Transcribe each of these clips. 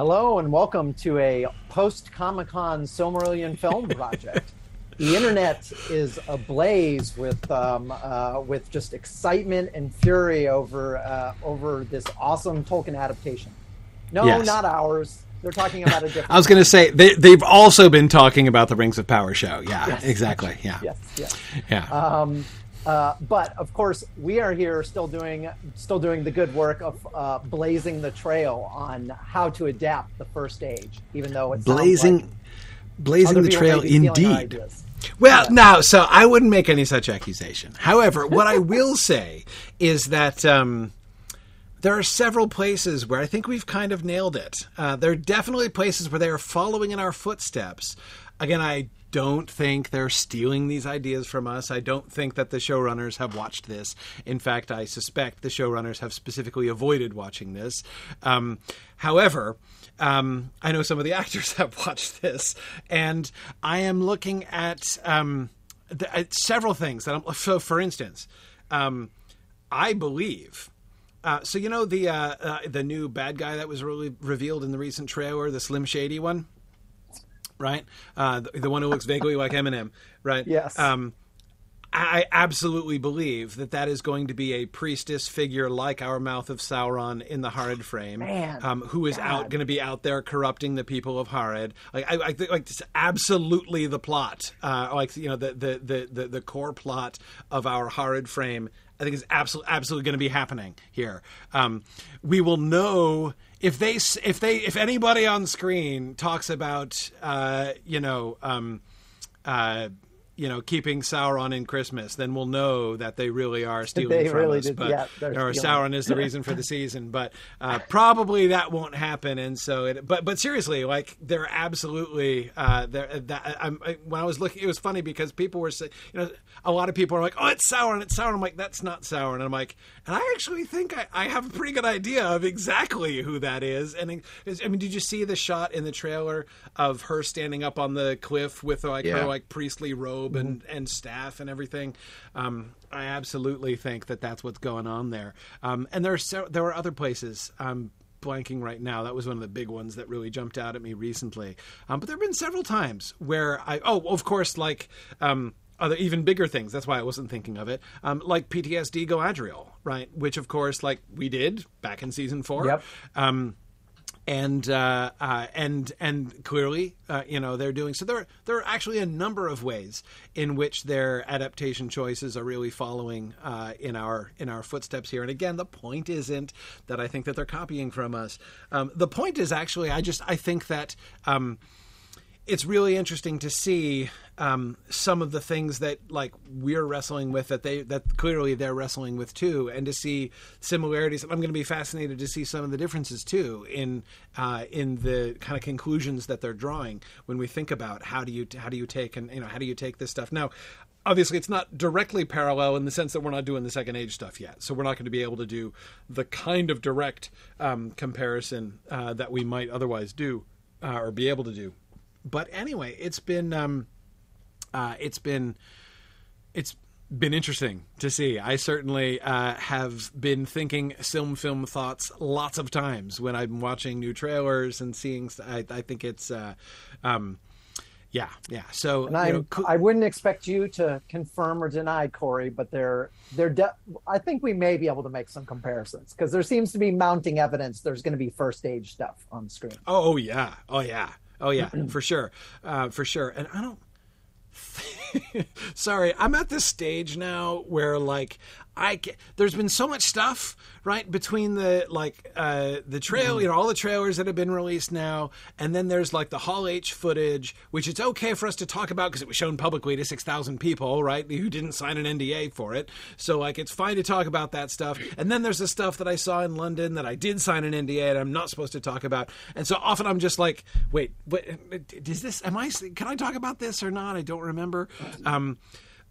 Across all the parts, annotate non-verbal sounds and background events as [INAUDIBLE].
Hello and welcome to a post Comic Con Silmarillion film [LAUGHS] project. the internet is ablaze with um, uh, with just excitement and fury over uh, over this awesome Tolkien adaptation. No, Yes. not ours. They're talking about a [LAUGHS] different. I was going to say they, they've also been talking about the Rings of Power show. Yeah, Yes. exactly. Yeah, yes, yes. yeah. Um, uh, but of course, we are here still doing still doing the good work of uh, blazing the trail on how to adapt the first age, even though it's blazing, like blazing the trail be stealing our indeed. Well, Yeah. no, so I wouldn't make any such accusation. However, what I will [LAUGHS] say is that um, there are several places where I think we've kind of nailed it. Uh, there are definitely places where they are following in our footsteps. Again, I don't think they're stealing these ideas from us. I don't think that the showrunners have watched this. In fact, I suspect the showrunners have specifically avoided watching this. Um, however, um, I know some of the [LAUGHS] actors have watched this, and I am looking at um, th- uh, several things. That I'm, so, for instance, um, I believe. Uh, so you know the uh, uh, the new bad guy that was really revealed in the recent trailer, the Slim Shady one, right? Uh, the, the one who looks vaguely like Eminem, right? Yes. Um, I absolutely believe that that is going to be a priestess figure like our Mouth of Sauron in the Harad frame, Man, um, who is out going to be out there corrupting the people of Harad. Like I, I think, like it's absolutely the plot, uh, like you know the, the the the the core plot of our Harad frame. I think is absolutely absolutely going to be happening here. Um, we will know if they if they if anybody on screen talks about uh, you know. Um, uh, you know, keeping Sauron in Christmas, then we'll know that they really are [LAUGHS] stealing They from really us. did- but yeah, or. Sauron is the [LAUGHS] reason for the season, but uh, probably that won't happen. And so, it, but but seriously, like they're absolutely uh, they're, that. I'm, I, when I was looking, it was funny because people were saying, you know, a lot of people are like, "Oh, it's Sauron, it's Sauron." I'm like, "That's not Sauron," and I'm like, and I actually think I, I have a pretty good idea of exactly who that is. And it- I mean, did you see the shot in the trailer of her standing up on the cliff with like her like priestly robe and, and staff and everything. Um, I absolutely think that that's what's going on there. Um, and there are so, there were other places. I'm blanking right now. That was one of the big ones that really jumped out at me recently. Um, but there have been several times where I oh of course like. Um, other even bigger things. That's why I wasn't thinking of it. Um, like PTSD Go Galadriel, right? Which of course, like we did back in season four. Yep. And uh, uh, and and clearly, uh, you know, they're doing so. There there are actually a number of ways in which their adaptation choices are really following uh, in our in our footsteps here. And again, the point isn't that I think that they're copying from us. Um, the point is actually, I just I think that. Um, it's really interesting to see um, some of the things that like we're wrestling with that they that clearly they're wrestling with too, and to see similarities. I'm going to be fascinated to see some of the differences too in uh, in the kind of conclusions that they're drawing when we think about how do you how do you take and you know how do you take this stuff now. Obviously, it's not directly parallel in the sense that we're not doing the second age stuff yet, so we're not going to be able to do the kind of direct um, comparison uh, that we might otherwise do uh, or be able to do but anyway, it's been um, uh, it's been it's been interesting to see. I certainly uh, have been thinking film film thoughts lots of times when I'm watching new trailers and seeing. I, I think it's. Uh, um, yeah, yeah. So And you know, co- I wouldn't expect you to confirm or deny Corey, but they're they're. De- I think we may be able to make some comparisons because there seems to be mounting evidence. There's going to be first age stuff on screen. Oh, oh yeah. Oh yeah. Oh yeah. [CLEARS THROAT] for sure. Uh, for sure. And I don't. [LAUGHS] Sorry, I'm at this stage now where like I there's been so much stuff right between the like uh, the trail, you know, all the trailers that have been released now, and then there's like the Hall H footage, which it's okay for us to talk about because it was shown publicly to six thousand people, right, who didn't sign an NDA for it. So like it's fine to talk about that stuff. And then there's the stuff that I saw in London that I did sign an NDA and I'm not supposed to talk about. And so often I'm just like, wait, what is this? Am I? Can I talk about this or not? I don't remember. Um,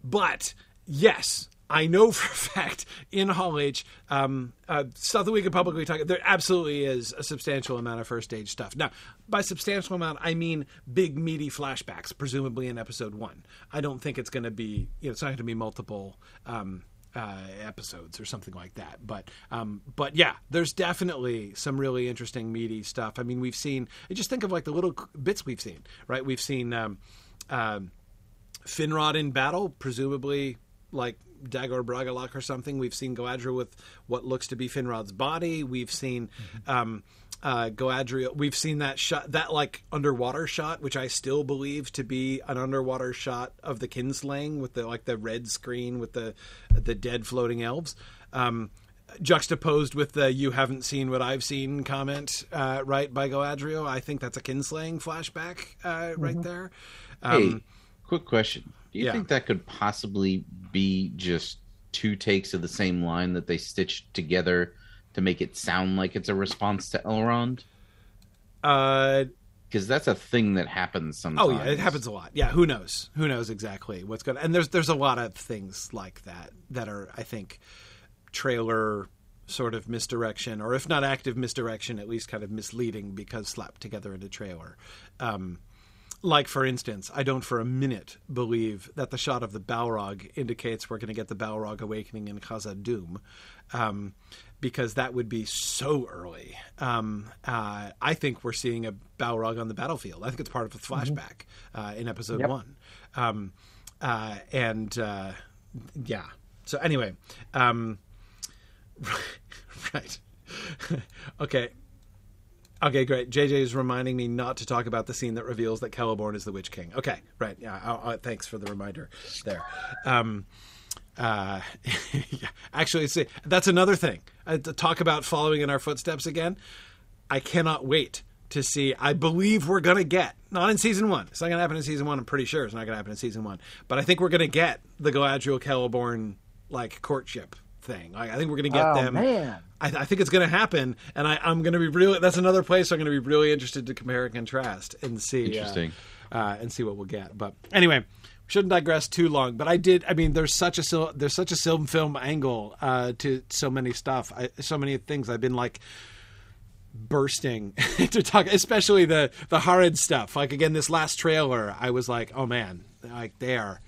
but yes, I know [LAUGHS] for a fact in Hall H, um, uh, stuff that we could publicly talk. There absolutely is a substantial amount of first stage stuff. Now, by substantial amount, I mean big meaty flashbacks, presumably in episode one. I don't think it's going to be. You know, it's not going to be multiple. Um, uh, episodes or something like that. But um, but yeah, there's definitely some really interesting meaty stuff. I mean, we've seen. Just think of like the little bits we've seen. Right, we've seen um, um, Finrod in battle, presumably like Dagor Bragollach or something. We've seen Galadriel with what looks to be Finrod's body. We've seen. Mm-hmm. Um, uh, Galadriel. We've seen that shot, that like underwater shot, which I still believe to be an underwater shot of the kinslaying with the like the red screen with the the dead floating elves. Um, juxtaposed with the "you haven't seen what I've seen" comment, uh, right by Galadriel. I think that's a kinslaying flashback uh, right mm-hmm. there. Um, hey, quick question: Do you yeah. think that could possibly be just two takes of the same line that they stitched together to make it sound like it's a response to Elrond? Uh, because that's a thing that happens sometimes. Oh yeah, it happens a lot. Yeah, who knows? Who knows exactly what's going? to... And there's there's a lot of things like that that are I think trailer sort of misdirection, or if not active misdirection, at least kind of misleading because slapped together in a trailer. Um, like for instance, I don't for a minute believe that the shot of the Balrog indicates we're going to get the Balrog awakening in Khazad-dûm. Um, because that would be so early. Um, uh, I think we're seeing a Balrog on the battlefield. I think it's part of a mm-hmm. flashback mm-hmm. uh, in episode yep. one. Um, uh, and uh, yeah. So anyway, um, [LAUGHS] right. [LAUGHS] okay. Okay, great. JJ is reminding me not to talk about the scene that reveals that Celeborn is the Witch King. Okay, right. Yeah. I'll, I'll, thanks for the reminder there. Um, uh, [LAUGHS] yeah, actually, see, that's another thing. Uh, to talk about following in our footsteps again. I cannot wait to see. I believe we're going to get, not in season one. It's not going to happen in season one. I'm pretty sure it's not going to happen in season one. But I think we're going to get the Galadriel Celeborn like courtship thing. I, I think we're going to get oh, them. Man. I, I, think it's going to happen, and I, am going to be really. That's another place I'm going to be really interested to compare and contrast and see. Uh, Interesting. Uh, uh, and see what we'll get. But anyway, shouldn't digress too long, but I did. I mean, there's such a there's such a film film angle uh, to so many stuff, I, so many things. I've been like bursting [LAUGHS] to talk, especially the the Harad stuff. Like again, this last trailer, I was like, oh man, like they are.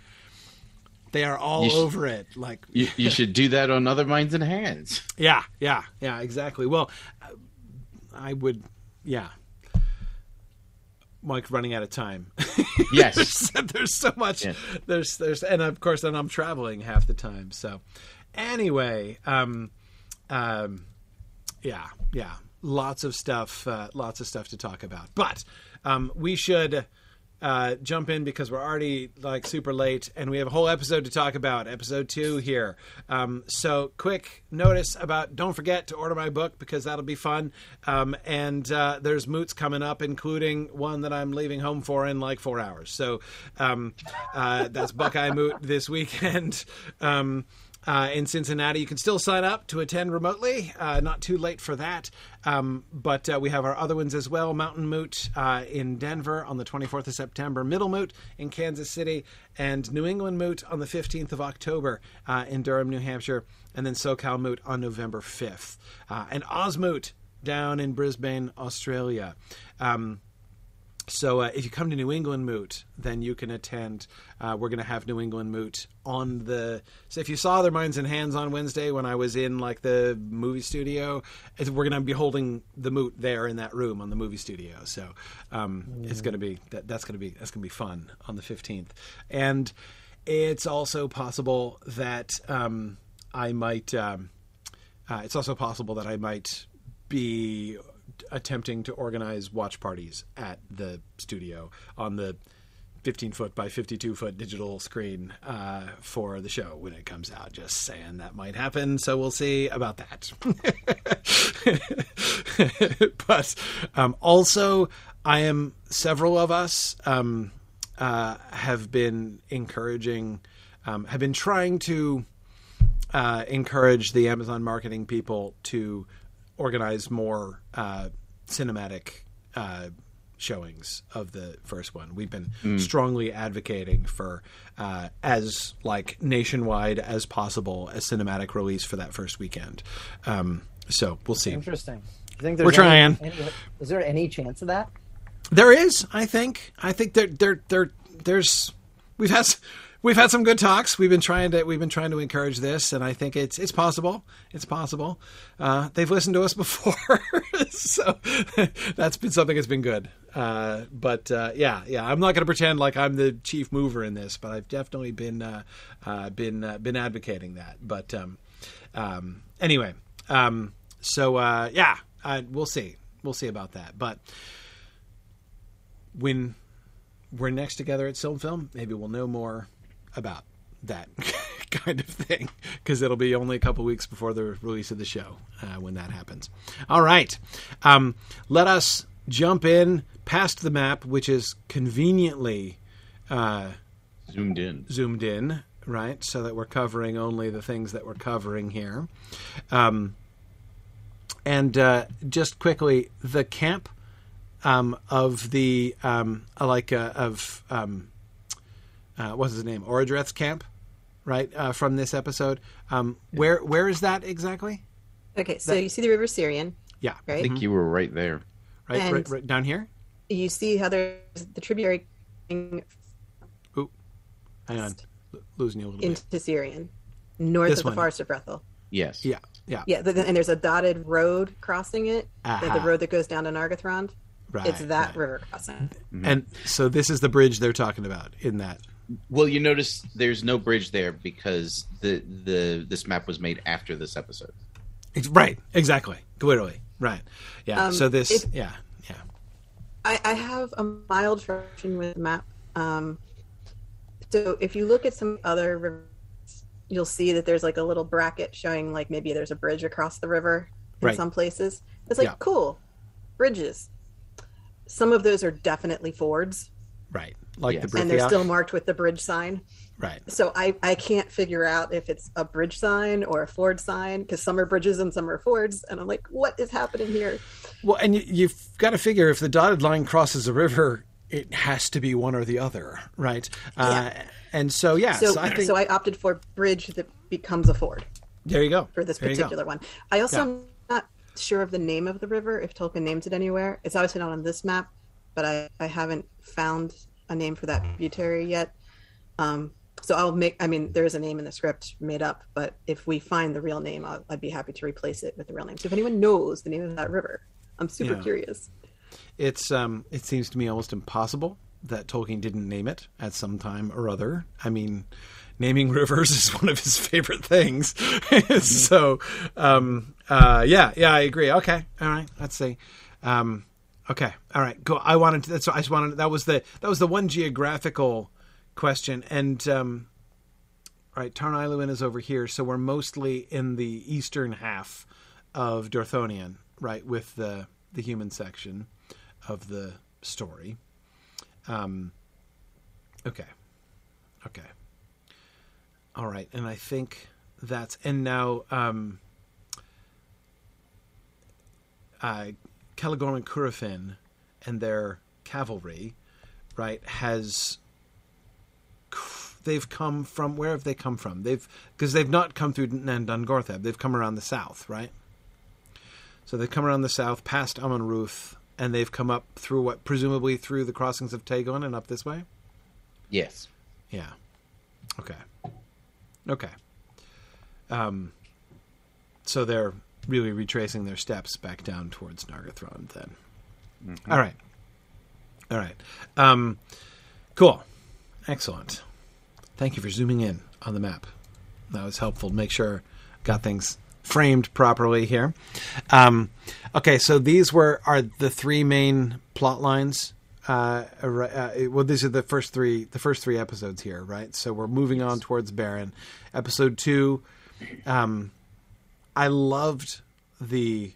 They are all over it. Like you, you should do that on other minds and hands. Yeah, yeah, yeah, exactly. Well, I would, yeah, Mike running out of time. [LAUGHS] Yes, there's, there's, so much. Yes. There's there's and of course then I'm traveling half the time. So anyway, um, um, yeah, yeah, lots of stuff, uh, lots of stuff to talk about. But um, we should uh, jump in because we're already like super late and we have a whole episode to talk about, episode two here. Um, so, quick notice about don't forget to order my book because that'll be fun. Um, and uh, there's moots coming up, including one that I'm leaving home for in like four hours. So, um, uh, that's Buckeye Moot this weekend. [LAUGHS] Uh, in Cincinnati. You can still sign up to attend remotely. Uh, not too late for that. Um, but uh, we have our other ones as well Mountain Moot uh, in Denver on the 24th of September, Middle Moot in Kansas City, and New England Moot on the 15th of October uh, in Durham, New Hampshire, and then SoCal Moot on November 5th. Uh, and Osmoot down in Brisbane, Australia. Um, so uh, if you come to New England Moot, then you can attend. Uh, we're going to have New England Moot on the. So if you saw their minds and hands on Wednesday when I was in like the movie studio, we're going to be holding the Moot there in that room on the movie studio. So um, mm. it's going to be that, that's going to be that's going to be fun on the fifteenth, and it's also possible that um, I might. Um, uh, it's also possible that I might be attempting to organize watch parties at the studio on the 15 foot by 52 foot digital screen uh, for the show when it comes out. Just saying that might happen, so we'll see about that. [LAUGHS] but um, also, I am several of us um, uh, have been encouraging, um, have been trying to uh, encourage the Amazon marketing people to organize more uh, cinematic uh, showings of the first one. We've been mm. strongly advocating for uh, as like nationwide as possible a cinematic release for that first weekend. Um, so we'll see. Interesting. I think we're trying. Any, any, is there any chance of that? There is. I think. I think there there there there's we've had we've had some good talks. We've been trying to we've been trying to encourage this, and I think it's it's possible. It's possible. Uh, they've listened to us [LAUGHS] before, so that's been something that's been good. Uh, but uh, yeah, yeah, I'm not going to pretend like I'm the chief mover in this, but I've definitely been uh, uh, been uh, been advocating that. But um, um, anyway, um, so yeah, we'll see. We'll see about that. But when we're next together at Film Film, maybe we'll know more about that [LAUGHS] kind of thing because it'll be only a couple weeks before the release of the show uh, when that happens. All right, um, let us jump in past the map, which is conveniently uh, zoomed in. Zoomed in, right, so that we're covering only the things that we're covering here. Um, and uh, just quickly, the camp um, of the um, like uh, of um, uh, what's his name, Orodreth's camp, right? Uh, from this episode, um, where where is that exactly? Okay, so that, you see the River Sirion. Yeah, right? I think you were right there. Right, right, right, down here. You see how there's the tributary. Ooh, hang on, losing you a little into bit. Sirion, north this of the Forest of Brethil. Yes. Yeah. Yeah. Yeah. And there's a dotted road crossing it. Uh-huh. The road that goes down to Nargothrond. Right, it's that right. river crossing. Mm-hmm. And so this is the bridge they're talking about in that. Well, you notice there's no bridge there because the the this map was made after this episode. It's, right. Exactly. Literally. Right. Yeah. Um, so this. It, yeah. Yeah. I, I have a mild frustration with the map. Um, so if you look at some other rivers, you'll see that there's like a little bracket showing like maybe there's a bridge across the river in right. some places. It's like yeah. cool bridges some of those are definitely fords. Right. Like yes. the bridge. And they're still marked with the bridge sign. Right. So I, I can't figure out if it's a bridge sign or a ford sign because some are bridges and some are fords. And I'm like, what is happening here? Well, and you, you've got to figure if the dotted line crosses a river, it has to be one or the other, right? Uh, yeah. Uh, and so, yeah. So, so, I think... so I opted for bridge that becomes a ford. There you go. For this particular one. I also yeah am not sure of the name of the river, if Tolkien names it anywhere. It's obviously not on this map, but I, I haven't found a name for that tributary yet. Um, so I'll make, I mean, there is a name in the script made up, but if we find the real name, i would be happy to replace it with the real name. So if anyone knows the name of that river, I'm super yeah. curious. It's, um, it seems to me almost impossible that Tolkien didn't name it at some time or other. I mean, naming [LAUGHS] rivers is one of his favorite things. [LAUGHS] so, um, uh, yeah, yeah, I agree. Okay, all right. Let's see. Um, okay, all right. Go. I wanted. To, that's. I just wanted. That was the. That was the one geographical question. And um, all right, Tarn is over here, so we're mostly in the eastern half of Dorthonion, right, with the the human section of the story. Um, okay, okay, all right, and I think that's and now. Um, uh, Celegorm and Curufin and their cavalry, right, has they've come from where have they come from? They've because they've not come through Nan Dungortheb. They've come around the south, right? So they've come around the south past Amon Rûdh, and they've come up through what presumably through the crossings of Teiglin and up this way. Yes. Yeah. Okay. Okay. Um. So they're really retracing their steps back down towards Nargothrond then. Mm-hmm. All right. All right. Um, cool. Excellent. Thank you for zooming in on the map. That was helpful to make sure got things framed properly here. Um, okay, so these were are the three main plot lines. Uh, uh, well, these are the first three the first three episodes here, right? So we're moving on towards Beren. Episode two. Um, I loved the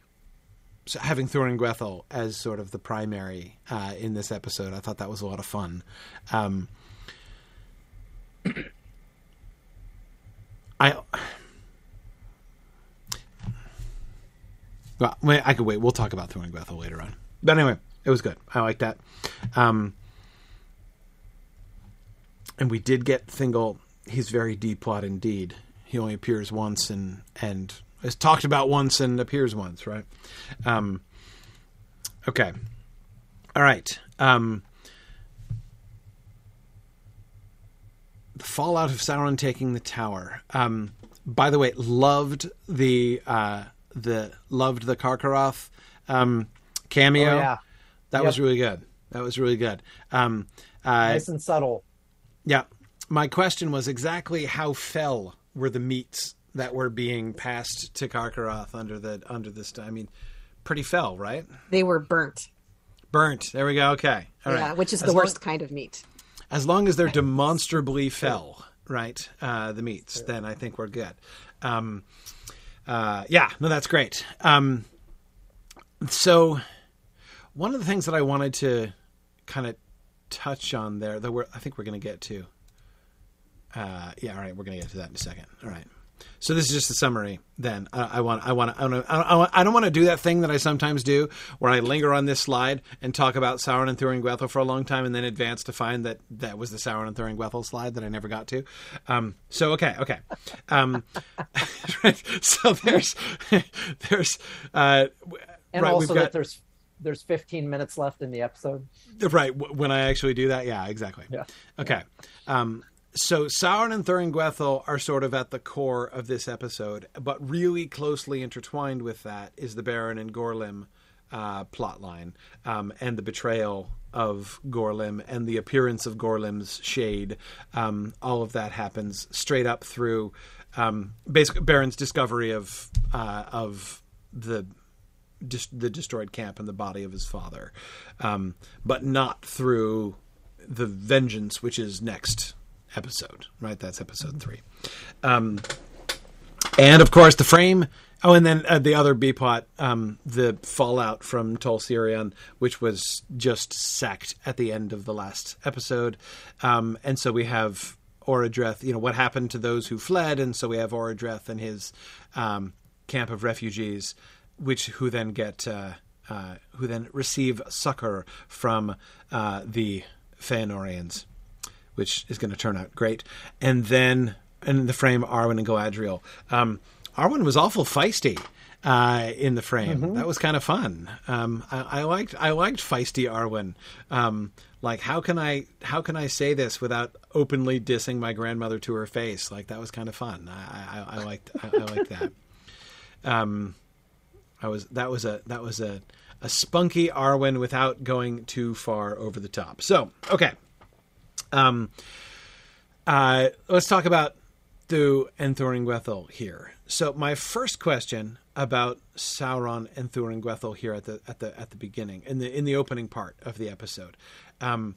having Thuringwethil as sort of the primary uh, in this episode. I thought that was a lot of fun. Um, [CLEARS THROAT] I. Well, I could wait. We'll talk about Thuringwethil later on. But anyway, it was good. I like that. Um, and we did get Thingol. He's very D plot indeed. He only appears once and and is talked about once and appears once, right? Um, okay. All right. Um, the fallout of Sauron taking the tower. Um, by the way, loved the uh, the loved the Carcharoth um, cameo. Oh, yeah. That Yep. was really good. That was really good. Um, uh, Nice and subtle. yeah. My question was exactly how fell were the meats that were being passed to Carcharoth under the under this? I mean, pretty fell, right? They were burnt. Burnt. There we go. Okay. All right. yeah, which is As the long- worst kind of meat. As long as they're demonstrably fell, right? Uh, the meats, then I think we're good. Um, uh, yeah, no, that's great. Um, so, one of the things that I wanted to kind of touch on there, though, we're, I think we're going to get to. Uh, yeah, all right, we're going to get to that in a second. All right. So this is just a summary. Then I, I want, I want, I don't, I don't, want to do that thing that I sometimes do, where I linger on this slide and talk about Sauron and Thurin for a long time, and then advance to find that that was the Sauron and Thurin slide that I never got to. Um, so okay, okay. Um, [LAUGHS] so there's, [LAUGHS] there's, uh, And right, also we've that there's there's 15 minutes left in the episode. right when I actually do that. Yeah, exactly. Yeah. Okay. Um, so Sauron and Thurin are sort of at the core of this episode, but really closely intertwined with that is the Beren and Gorlim uh, plot line um, and the betrayal of Gorlim and the appearance of Gorlim's shade. Um, all of that happens straight up through um, basically Beren's discovery of uh, of the dis- the destroyed camp and the body of his father, um, but not through the vengeance, which is next episode. Right, that's episode three. Um, and of course, the frame. Oh, and then uh, the other B plot, um, the fallout from Tol Sirion, which was just sacked at the end of the last episode, um, and so we have Orodreth. You know what happened to those who fled, and so we have Orodreth and his um, camp of refugees, which who then get uh, uh, who then receive succor from uh, the Feanorians which is going to turn out great. And then in the frame, Arwen and Galadriel. Um, Arwen was awful feisty uh, in the frame. That was kind of fun. Um, I, I liked I liked feisty Arwen. Um, like how can I how can I say this without openly dissing my grandmother to her face? Like that was kind of fun. I, I, I liked I, I liked that. Um, I was that was a that was a a spunky Arwen without going too far over the top. So okay. Um, uh, let's talk about Thu and Thorin here. So my first question about Sauron and Thorin here at the at the at the beginning in the in the opening part of the episode. Um,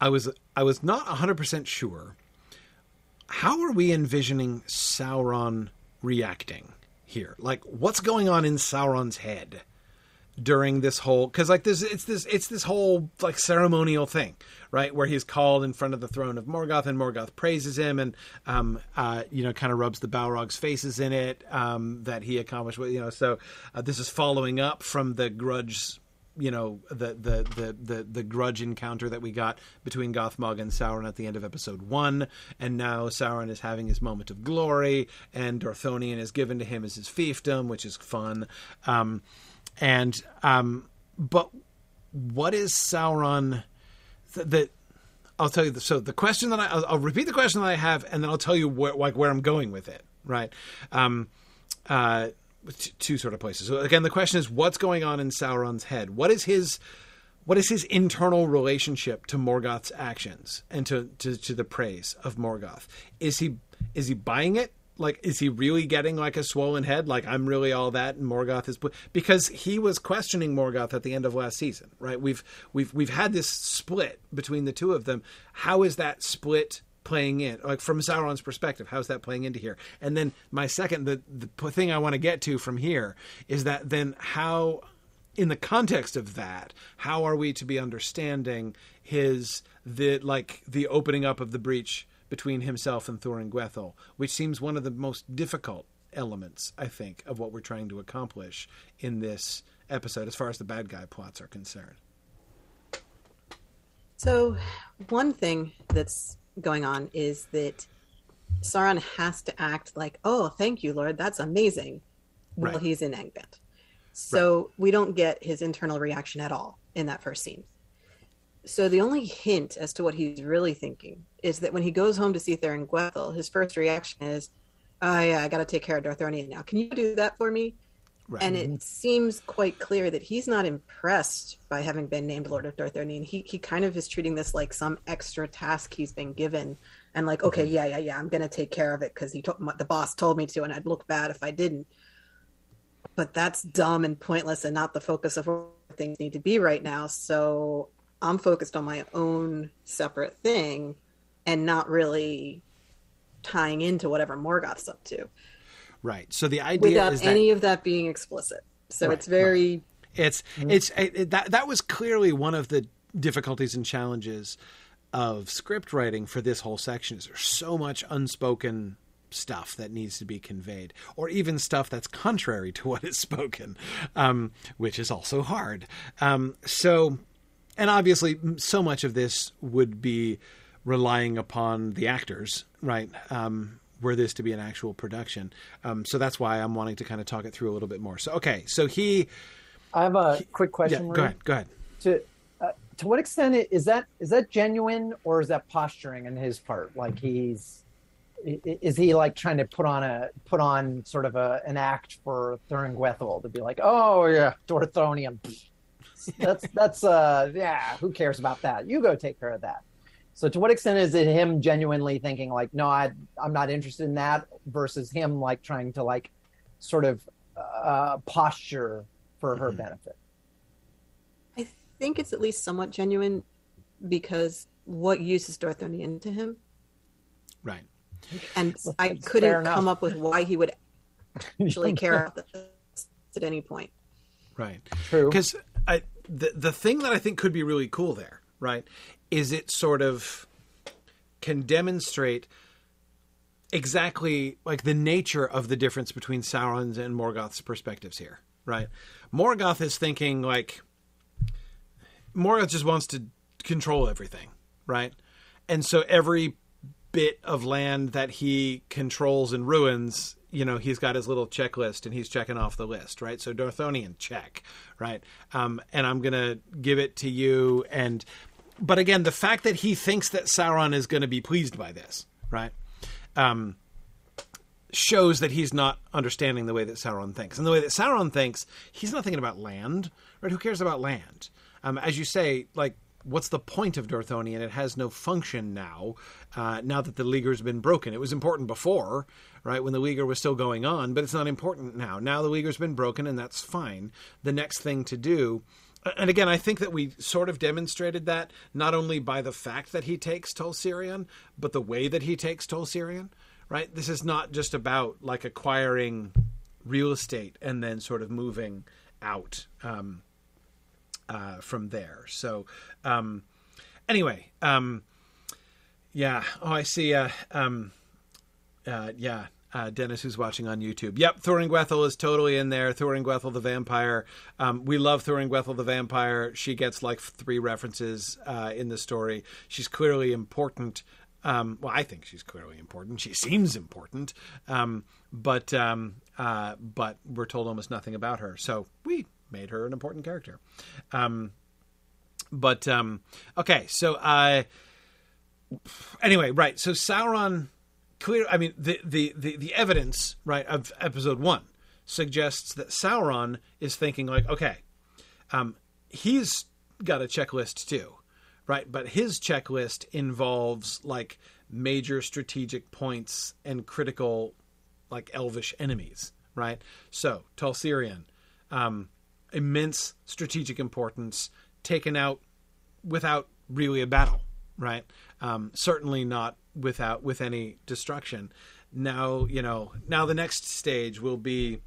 I was I was not 100% sure how are we envisioning Sauron reacting here? Like what's going on in Sauron's head? During this whole because like this it's this it's this whole like ceremonial thing right where he's called in front of the throne of morgoth and morgoth praises him and um uh you know kind of rubs the balrog's faces in it um that he accomplished you know so uh, this is following up from the grudge you know the, the the the the grudge encounter that we got between Gothmog and Sauron at the end of episode one, and now Sauron is having his moment of glory, and Dorthonion is given to him as his fiefdom, which is fun. Um, and um, but what is Sauron? That th- I'll tell you. The, so the question that I I'll, I'll, repeat the question that I have, and then I'll tell you where like where I'm going with it. Right. Um, uh, t- two sort of places. So again, the question is, what's going on in Sauron's head? What is his what is his internal relationship to Morgoth's actions and to, to, to the praise of Morgoth? Is he is he buying it? Like is he really getting like a swollen head? Like i'm really all that and morgoth is because he was questioning morgoth at the end of last season right? We've we've we've had this split between the two of them. How is that split playing in? Like from sauron's perspective how's that playing into here? And then my second the the thing i want to get to from here is that then how in the context of that how are we to be understanding his the like the opening up of the breach between himself and Thuringwethil, which seems one of the most difficult elements, I think, of what we're trying to accomplish in this episode as far as the bad guy plots are concerned. So, one thing that's going on is that Sauron has to act like, "Oh, thank you, Lord, that's amazing," while Right. he's in Angband. So we don't get his internal reaction at all in that first scene. So the only hint as to what he's really thinking is that when he goes home to see Thuringwethil, his first reaction is, "Oh yeah, I got to take care of Dorthonion now. Can you do that for me?" Right. And it seems quite clear that he's not impressed by having been named Lord of Dorthonion. He he kind of is treating this like some extra task he's been given, and like, okay, yeah, yeah, yeah, I'm gonna take care of it because he told the boss told me to, and I'd look bad if I didn't. But that's dumb and pointless, and not the focus of where things need to be right now. So I'm focused on my own separate thing, and not really tying into whatever Morgoth's up to. Right. So the idea without is that, any of that being explicit. So right, it's very. Right. It's it's it, that that was clearly one of the difficulties and challenges of script writing for this whole section. Is there's so much unspoken stuff that needs to be conveyed, or even stuff that's contrary to what is spoken, um, which is also hard. Um, so, and obviously, so much of this would be relying upon the actors, right? Um, were this to be an actual production. Um, so that's why I'm wanting to kind of talk it through a little bit more. So okay, so he. I have a he, quick question. Yeah, go ahead. Go ahead. To uh, to what extent is that is that genuine or is that posturing in his part? Like he's is he like trying to put on a put on sort of a an act for Thuringwethil to be like, oh yeah, Dorthonion. That's that's uh yeah, who cares about that? You go take care of that. So to what extent is it him genuinely thinking like, no, I, I'm not interested in that, versus him like trying to like sort of uh, posture for her mm-hmm. benefit? I think it's at least somewhat genuine because what use is Dorthonion to him? Right. And I couldn't come up with why he would [LAUGHS] actually care about this at any point. Right. True. Because I the the thing that I think could be really cool there, right, is it sort of can demonstrate exactly like the nature of the difference between Sauron's and Morgoth's perspectives here, right? Morgoth is thinking like Morgoth just wants to control everything, right? And so every bit of land that he controls and ruins, you know, he's got his little checklist and he's checking off the list, right? So Dorthonion, check, right? Um, and I'm gonna give it to you, and but again, the fact that he thinks that Sauron is going to be pleased by this, right, um, shows that he's not understanding the way that Sauron thinks. And the way that Sauron thinks, he's not thinking about land, right? Who cares about land? Um, as you say, like, what's the point of Dorthonion? It has no function now, uh, now that the Leaguer's been broken. It was important before, right, when the Leaguer was still going on, but it's not important now. Now the Leaguer's been broken, and that's fine. The next thing to do and again, I think that we sort of demonstrated that not only by the fact that he takes Tol Sirion, but the way that he takes Tol Sirion. Right? This is not just about like acquiring real estate and then sort of moving out um, uh, from there. So, um, anyway, um, yeah. Oh, I see. Uh, um, uh, yeah uh, Dennis, who's watching on YouTube. Yep, Thuringwethil is totally in there. Thuringwethil the vampire. Um, we love Thuringwethil the vampire. She gets like three references uh, in the story. She's clearly important. Um, well, I think she's clearly important. She seems important, um, but um, uh, but we're told almost nothing about her. So we made her an important character. Um, but um, okay, so uh, anyway, right. So Sauron clear. I mean, the, the, the, the evidence, right, of episode one suggests that Sauron is thinking, like, okay, um, he's got a checklist too, right? But his checklist involves, like, major strategic points and critical, like, elvish enemies, right? So, Tol um, immense strategic importance, taken out without really a battle, right? Um, certainly not without with any destruction. Now you know. Now the next stage will be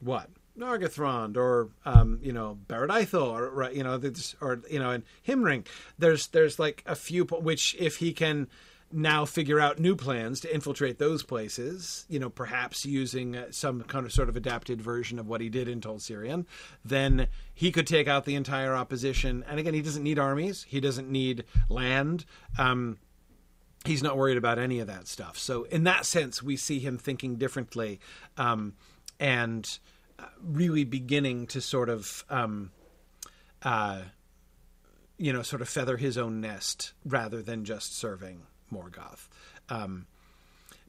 what Nargothrond or um, you know Barad or you know or you know and Himring. There's there's like a few which if he can now figure out new plans to infiltrate those places, you know, perhaps using uh, some kind of sort of adapted version of what he did in Tol Sirion, then he could take out the entire opposition. And again, he doesn't need armies, he doesn't need land. Um, he's not worried about any of that stuff. So in that sense, we see him thinking differently, um, and uh, really beginning to sort of um, uh, you know, sort of feather his own nest rather than just serving Morgoth. Um,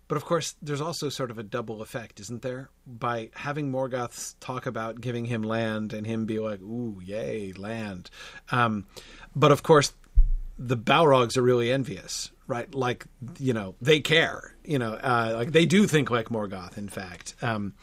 but of course, there's also sort of a double effect, isn't there? By having Morgoth talk about giving him land and him be like, "Ooh, yay, land," um, but of course, the Balrogs are really envious, right? Like, you know, they care, you know, uh, like they do think like Morgoth, in fact. Um,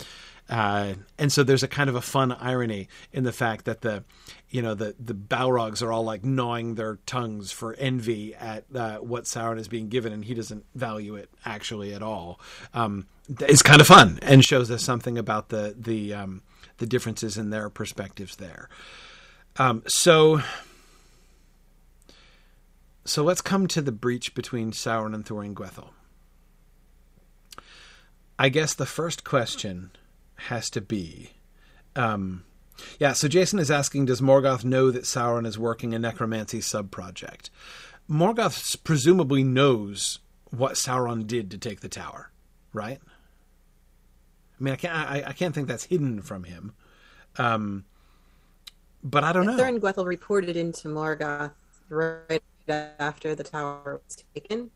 uh, and so there's a kind of a fun irony in the fact that the, you know, the the Balrogs are all like gnawing their tongues for envy at uh, what Sauron is being given, and he doesn't value it actually at all. Um, it's kind of fun and shows us something about the the um, the differences in their perspectives there. Um, so. So let's come to the breach between Sauron and Thuringwethil. I guess the first question has to be. Um, yeah, so Jason is asking Does Morgoth know that Sauron is working a necromancy sub project? Morgoth presumably knows what Sauron did to take the tower, right? I mean, I can't, I, I can't think that's hidden from him. Um, but I don't know. Thorin Gwethel reported into Morgoth right after the tower was taken,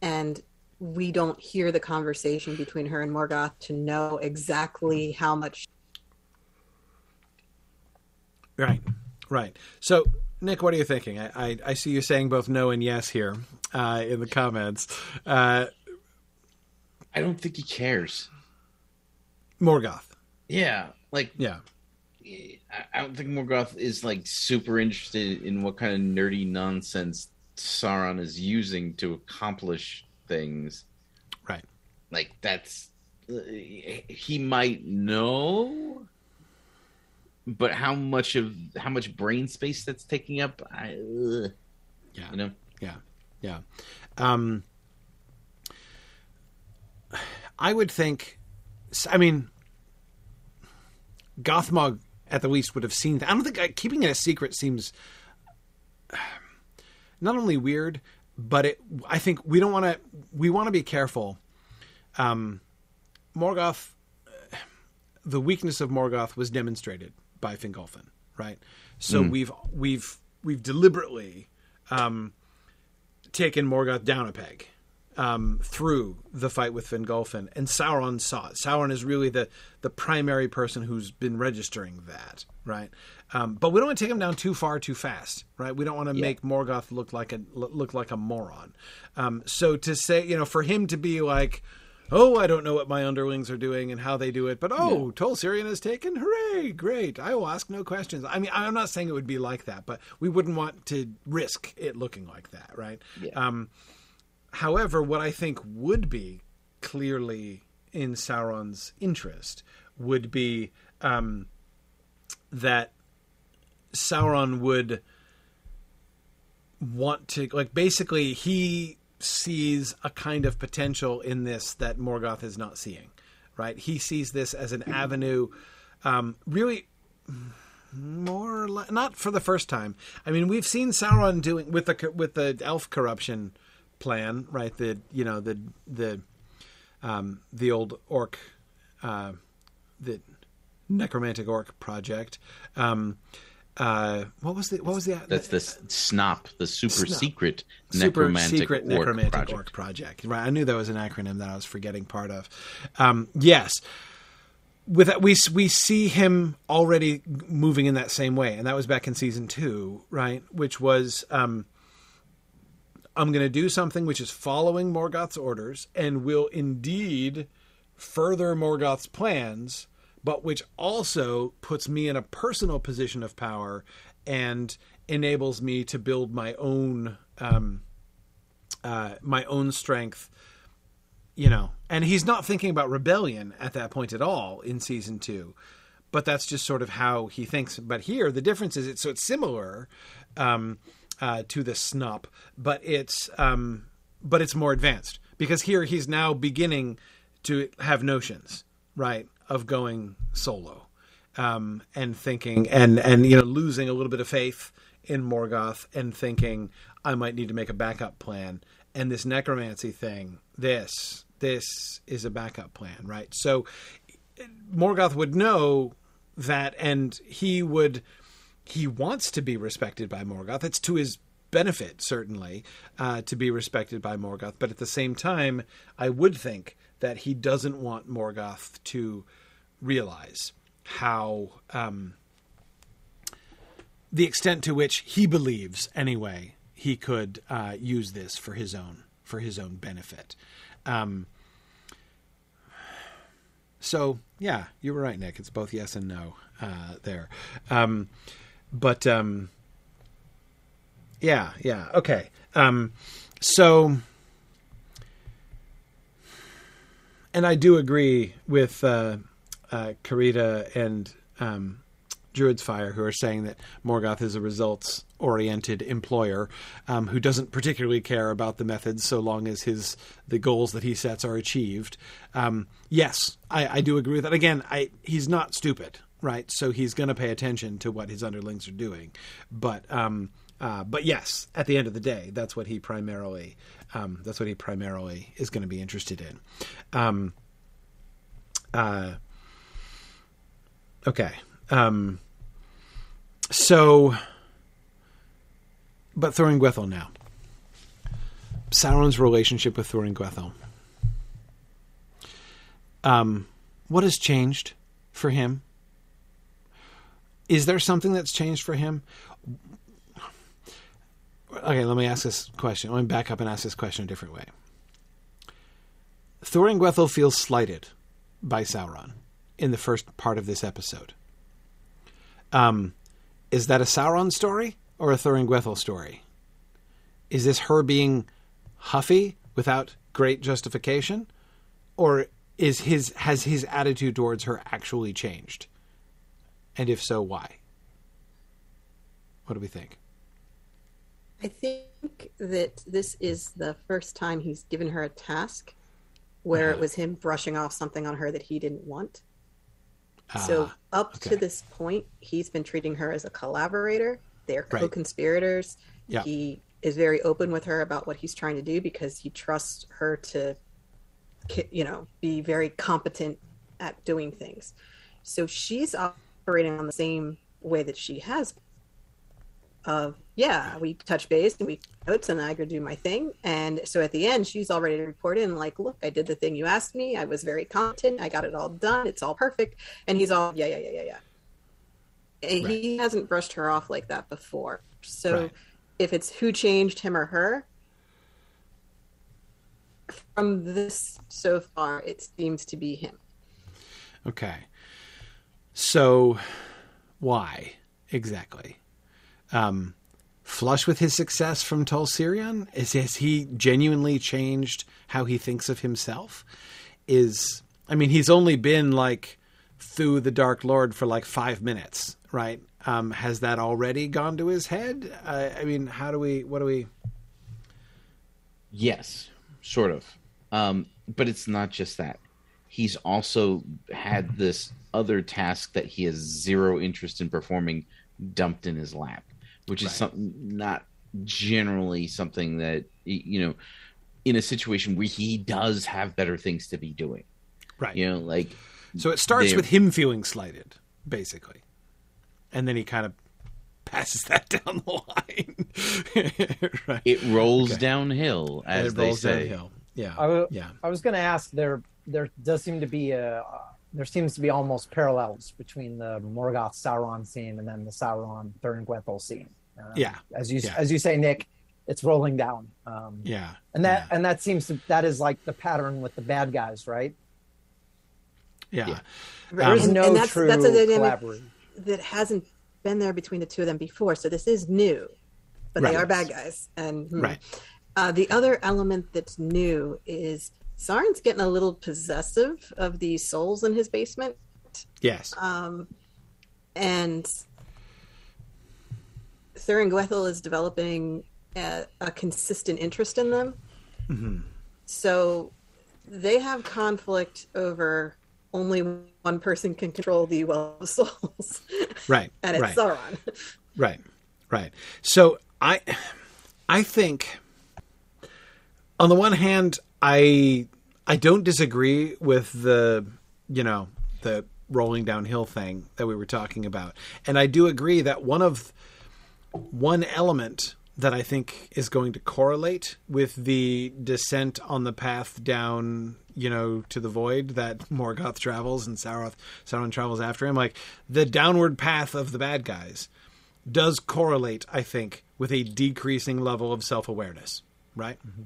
and we don't hear the conversation between her and Morgoth to know exactly how much. Right, right. So, Nick, what are you thinking? I, I, I see you saying both no and yes here uh, in the comments. Uh, I don't think he cares. Morgoth. Yeah, like yeah. I don't think Morgoth is like super interested in what kind of nerdy nonsense Sauron is using to accomplish things. Right. Like that's uh, he might know but how much of how much brain space that's taking up I uh, yeah. You know. Yeah. Yeah. Um I would think I mean Gothmog at the least would have seen that. I don't think uh, keeping it a secret seems [SIGHS] not only weird, but it. I think we don't want to. We want to be careful. Um, Morgoth, the weakness of Morgoth was demonstrated by Fingolfin, right? So mm. we've we've we've deliberately um, taken Morgoth down a peg um, through the fight with Fingolfin, and Sauron saw it. Sauron is really the the primary person who's been registering that, right? Um, but we don't want to take him down too far too fast, right? We don't want to yeah. make Morgoth look like a look like a moron. Um, so to say, you know, for him to be like, "Oh, I don't know what my underlings are doing and how they do it, but oh, yeah. Tol Sirion is taken, hooray, great! I will ask no questions." I mean, I'm not saying it would be like that, but we wouldn't want to risk it looking like that, right? Yeah. Um, however, what I think would be clearly in Sauron's interest would be um, that Sauron would want to like basically he sees a kind of potential in this that Morgoth is not seeing, right? He sees this as an avenue, um, really more not for the first time. I mean, we've seen Sauron doing with the with the elf corruption plan, right? The you know the the um, the old orc, uh, the necromantic orc project. Um, uh, what was the what was the that's the snop the super snop. secret super necromantic secret orc necromantic project. orc project right i knew that was an acronym that i was forgetting part of um, yes with that we we see him already moving in that same way and that was back in season two right which was um, i'm going to do something which is following morgoth's orders and will indeed further morgoth's plans but which also puts me in a personal position of power and enables me to build my own um, uh, my own strength. You know, and he's not thinking about rebellion at that point at all in season two, but that's just sort of how he thinks. But here, the difference is it's so it's similar um, uh, to the snop, but it's um, but it's more advanced because here he's now beginning to have notions, right? of going solo um, and thinking and and you know losing a little bit of faith in Morgoth and thinking I might need to make a backup plan. And this necromancy thing, this this is a backup plan, right? So Morgoth would know that, and he would he wants to be respected by Morgoth. It's to his benefit, certainly, uh, to be respected by Morgoth. But at the same time, I would think that he doesn't want Morgoth to realize how um, the extent to which he believes, anyway, he could uh, use this for his own for his own benefit. Um, so yeah, you were right, Nick. It's both yes and no uh, there. Um, but um, yeah, yeah, okay. Um, so, and I do agree with uh, uh, Karita and um, Druid's Fire, who are saying that Morgoth is a results oriented employer um, who doesn't particularly care about the methods so long as his the goals that he sets are achieved. Um, yes, I, I, do agree with that. Again, I, he's not stupid, right? So he's going to pay attention to what his underlings are doing. But um, uh, but yes, at the end of the day, that's what he primarily um, that's what he primarily is going to be interested in. Um, uh, okay. Um, so, but Thuringwethil now. Sauron's relationship with Thuringwethil. Um, what has changed for him? Is there something that's changed for him? Okay, let me ask this question. Let me back up and ask this question a different way. Thuringwethil feels slighted by Sauron in the first part of this episode. Um, is that a Sauron story or a Thuringwethil story? Is this her being huffy without great justification, or is his has his attitude towards her actually changed? And if so, why? What do we think? I think that this is the first time he's given her a task where uh, it was him brushing off something on her that he didn't want. Uh, so up okay. to this point, he's been treating her as a collaborator. They're right. co-conspirators. Yeah. He is very open with her about what he's trying to do because he trusts her to, you know, be very competent at doing things. So she's operating on the same way that she has of yeah, we touch base and we notes and I go do my thing. And so at the end, she's already reported and like, look, I did the thing you asked me. I was very competent. I got it all done. It's all perfect. And he's all, yeah, yeah, yeah, yeah, yeah. And right. he hasn't brushed her off like that before. So right. if it's who changed him or her, from this so far, it seems to be him. Okay. So why exactly? um, flush with his success from Tol Sirion? Is has he genuinely changed how he thinks of himself? Is I mean, he's only been like through the Dark Lord for like five minutes, right? Um, has that already gone to his head? Uh, I mean, how do we? What do we? Yes, sort of. Um, but it's not just that. He's also had this other task that he has zero interest in performing dumped in his lap which right. is something not generally something that you know in a situation where he does have better things to be doing right you know like so it starts with him feeling slighted basically and then he kind of passes [LAUGHS] that down the line [LAUGHS] right. it rolls okay. downhill as they say downhill. yeah I w- yeah i was going to ask there there does seem to be a there seems to be almost parallels between the Morgoth Sauron scene and then the Sauron Thuringwethil scene. Um, yeah, as you yeah. as you say, Nick, it's rolling down. Um, yeah, and that yeah. and that seems to that is like the pattern with the bad guys, right? Yeah, yeah. there is um, no and that's, true that's a dynamic that hasn't been there between the two of them before. So this is new, but right. they are bad guys. And hmm. right, uh, the other element that's new is Sauron's getting a little possessive of these souls in his basement. Yes. Um, and Thuringwethil is developing a, a, consistent interest in them. Mm-hmm. So they have conflict over only one person can control the well of souls. [LAUGHS] Right. and it's right. Sauron. Right. Right. So I I think on the one hand I I don't disagree with the you know the rolling downhill thing that we were talking about. And I do agree that one of one element that I think is going to correlate with the descent on the path down, you know, to the void that Morgoth travels and Sauron, Sauron travels after him. Like the downward path of the bad guys does correlate, I think, with a decreasing level of self awareness, right? Mm-hmm.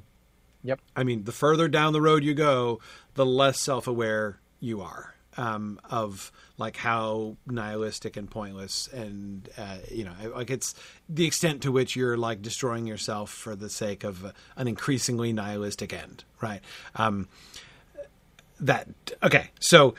Yep. I mean, the further down the road you go, the less self aware you are um, of like how nihilistic and pointless and uh, you know like it's the extent to which you're like destroying yourself for the sake of an increasingly nihilistic end right um, that okay so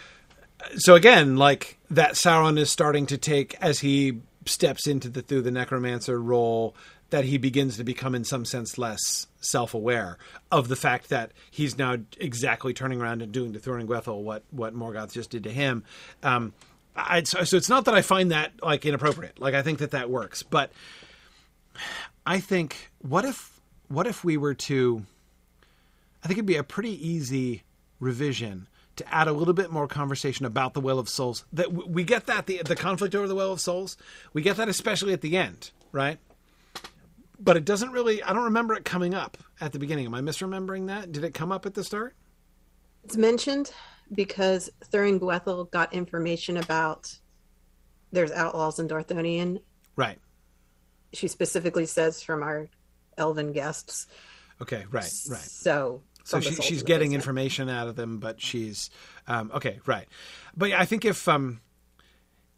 so again like that sauron is starting to take as he steps into the through the necromancer role that he begins to become, in some sense, less self-aware of the fact that he's now exactly turning around and doing to Thuringwethil what what Morgoth just did to him. Um, I, so, so it's not that I find that like inappropriate. Like I think that that works, but I think what if what if we were to? I think it'd be a pretty easy revision to add a little bit more conversation about the Well of Souls. That we get that the the conflict over the Well of Souls, we get that especially at the end, right? But it doesn't really. I don't remember it coming up at the beginning. Am I misremembering that? Did it come up at the start? It's mentioned because Thuringwethil got information about there's outlaws in Dorthonion. Right. She specifically says from our elven guests. Okay. Right. Right. So. So she, she's getting information out of them, but she's um, okay, right? But I think if um,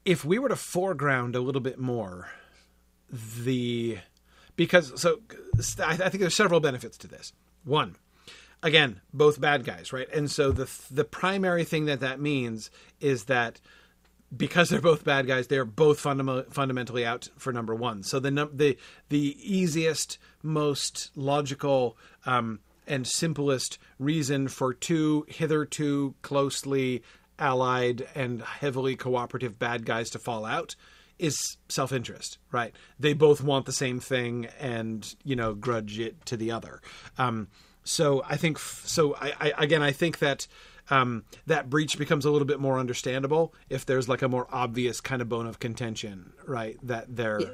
if we were to foreground a little bit more the because so I, think there's several benefits to this. One, again, both bad guys, right? And so the the primary thing that that means is that because they're both bad guys, they're both fundam- fundamentally out for number one. So the num- the the easiest, most logical, um, and simplest reason for two hitherto closely allied and heavily cooperative bad guys to fall out is self interest, right? They both want the same thing and you know grudge it to the other. Um, so I think so. I, I again I think that um, that breach becomes a little bit more understandable if there's like a more obvious kind of bone of contention, right? That they're yes.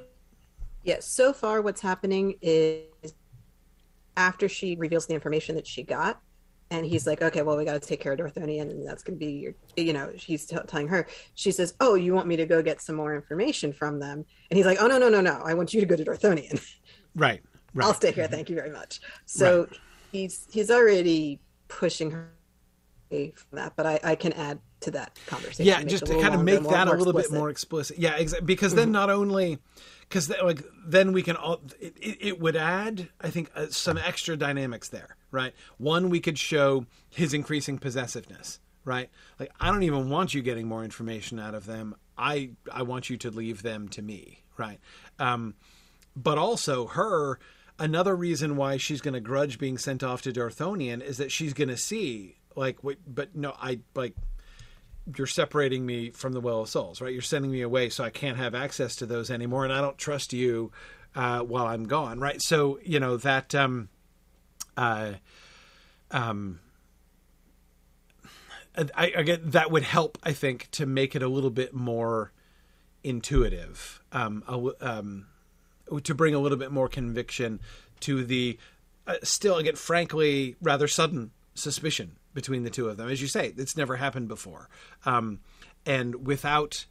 Yeah, so far what's happening is after she reveals the information that she got, and he's like, okay, well, we got to take care of Dorthonion, and that's going to be your, you know, he's t- telling her. She says, oh, you want me to go get some more information from them? And he's like, oh no, no, no, no, I want you to go to Dorthonion. [LAUGHS] Right. right. I'll stay here. Mm-hmm. Thank you very much. So right. he's he's already pushing her away from that, but I, I can add to that conversation. Yeah, just to kind of make that a little bit more explicit. Yeah, exactly. Because mm-hmm. then not only because like then we can all it, it would add I think uh, some extra dynamics there right? One, we could show his increasing possessiveness, right? Like, I don't even want you getting more information out of them. I I want you to leave them to me, right? Um, but also her another reason why she's going to grudge being sent off to Dorthonion is that she's going to see like wait, but no, I like you're separating me from the well of souls, right? You're sending me away, so I can't have access to those anymore, and I don't trust you uh, while I'm gone, right? So you know that um, uh, um, I, I get that would help. I think to make it a little bit more intuitive, um, um, to bring a little bit more conviction to the uh, still again, frankly, rather sudden suspicion between the two of them. As you say, it's never happened before, um, and without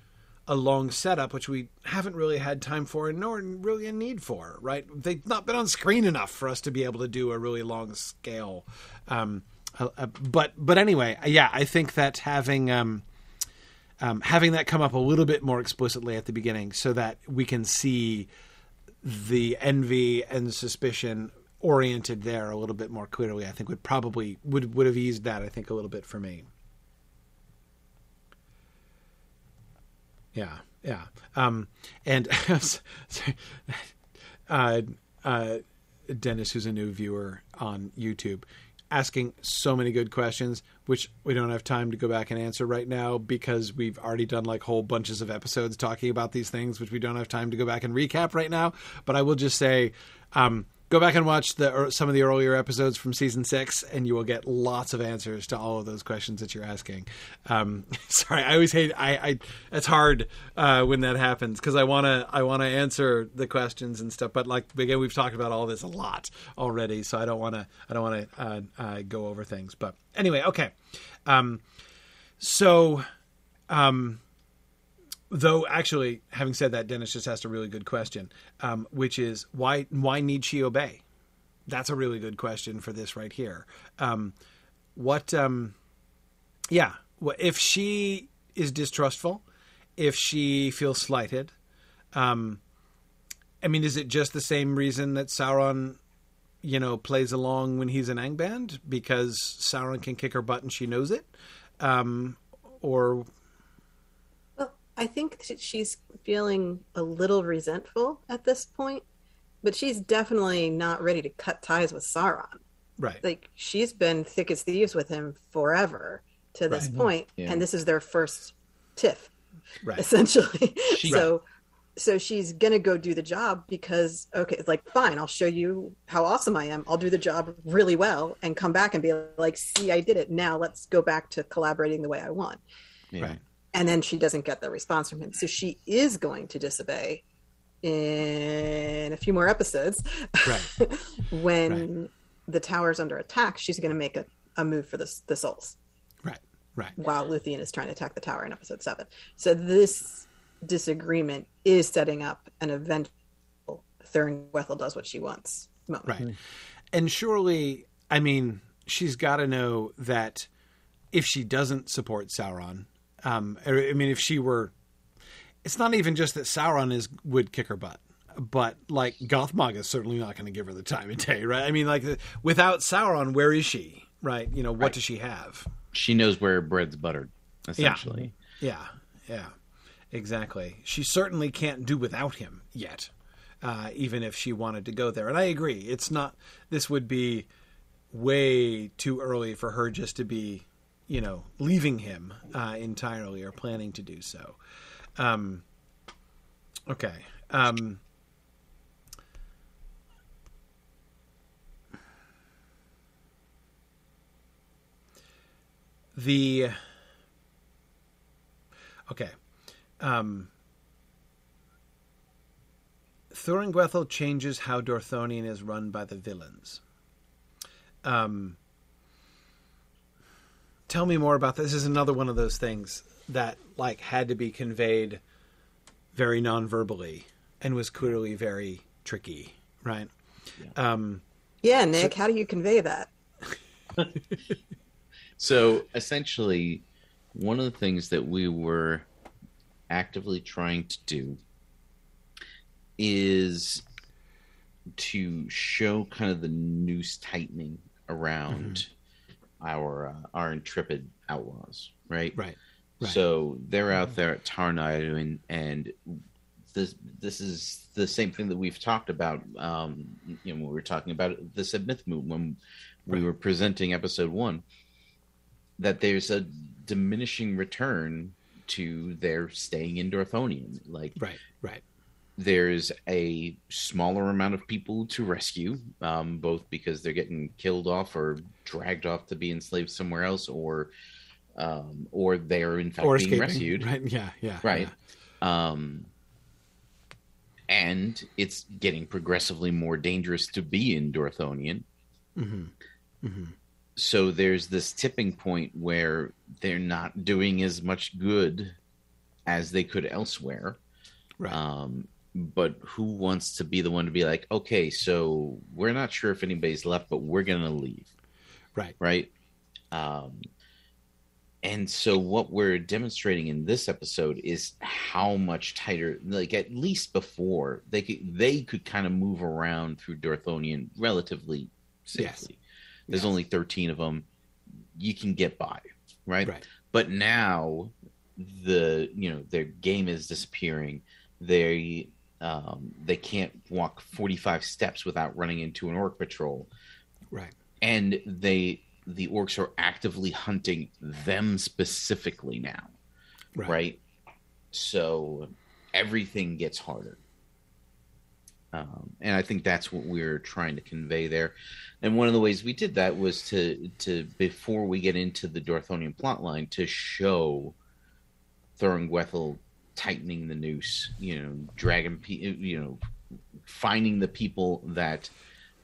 a long setup, which we haven't really had time for, nor really a need for. Right? They've not been on screen enough for us to be able to do a really long scale. Um, uh, but but anyway, yeah, I think that having um, um, having that come up a little bit more explicitly at the beginning, so that we can see the envy and suspicion oriented there a little bit more clearly, I think would probably would would have eased that. I think a little bit for me. Yeah, yeah. Um, and [LAUGHS] [LAUGHS] uh, uh, Dennis, who's a new viewer on YouTube, asking so many good questions, which we don't have time to go back and answer right now because we've already done like whole bunches of episodes talking about these things, which we don't have time to go back and recap right now. But I will just say, um, go back and watch the er, some of the earlier episodes from season six, and you will get lots of answers to all of those questions that you're asking. Um, [LAUGHS] sorry, I always hate. I, I it's hard uh, when that happens because I wanna I wanna answer the questions and stuff, but like again, we've talked about all this a lot already, so I don't wanna I don't wanna uh, uh, go over things. But anyway, okay. Um, so. Um, Though, actually, having said that, Dennis just asked a really good question, um, which is why why need she obey? That's a really good question for this right here. Um, what? Um, yeah, if she is distrustful, if she feels slighted, um, I mean, is it just the same reason that Sauron, you know, plays along when he's an Angband because Sauron can kick her butt and she knows it, um, or I think she's feeling a little resentful at this point, but she's definitely not ready to cut ties with Sauron. Right. Like she's been thick as thieves with him forever to this right. point, yeah. and this is their first tiff, right. essentially. [LAUGHS] She, so, right. so she's gonna go do the job because okay, it's like fine, I'll show you how awesome I am. I'll do the job really well and come back and be like, see, I did it. Now let's go back to collaborating the way I want. Yeah. Right and then she doesn't get the response from him. So she is going to disobey in a few more episodes. Right. [LAUGHS] when right. the tower's under attack she's going to make a, a move for the, the souls. Right right. While luthien is trying to attack the tower in episode 7 so this disagreement is setting up an eventual Thuringwethil does what she wants moment. right. Mm-hmm. And surely i mean she's got to know that if she doesn't support sauron um, I mean, if she were, it's not even just that Sauron is would kick her butt, but like Gothmog is certainly not going to give her the time of day, right? I mean, like without Sauron, where is she? Right? You know, what right. does she have? She knows where bread's buttered, essentially. Yeah, yeah, yeah. exactly. She certainly can't do without him yet, uh, even if she wanted to go there. And I agree, it's not. This would be way too early for her just to be you know, leaving him uh, entirely or planning to do so. Um, okay. Um, the okay. Um, Thuringwethil changes how Dorthonion is run by the villains. Um, tell me more about this. This is another one of those things that like had to be conveyed very non-verbally and was clearly very tricky, right? Yeah, um, yeah Nick, so, how do you convey that? [LAUGHS] so essentially, one of the things that we were actively trying to do is to show kind of the noose tightening around mm-hmm our uh, our intrepid outlaws, right? Right. right. So they're out there at Tar and and this this is the same thing that we've talked about. Um, you know, when we were talking about the Submith move when we right. were presenting episode one, that there's a diminishing return to their staying in Dorthonion. Like, right, right there's a smaller amount of people to rescue, um, both because they're getting killed off or dragged off to be enslaved somewhere else, or um, or they are in fact or being escaping. rescued. [LAUGHS] Right? Yeah, yeah, right. Yeah. Um, and it's getting progressively more dangerous to be in Dorthonion. Mm-hmm. Mm-hmm. So there's this tipping point where they're not doing as much good as they could elsewhere. Right. Um, but who wants to be the one to be like, okay, so we're not sure if anybody's left, but we're gonna leave, right? Right. Um, and so what we're demonstrating in this episode is how much tighter, like at least before they could they could kind of move around through Dorthonion relatively safely. Yes. There's yes. only 13 of them. You can get by, right? Right. But now the you know their game is disappearing. They um, they can't walk 45 steps without running into an orc patrol. Right. And they the orcs are actively hunting them specifically now. Right. right? So everything gets harder. Um, and I think that's what we're trying to convey there. And one of the ways we did that was to to before we get into the Dorthonion plotline to show Thuringwethil tightening the noose, you know, dragging, you know, finding the people that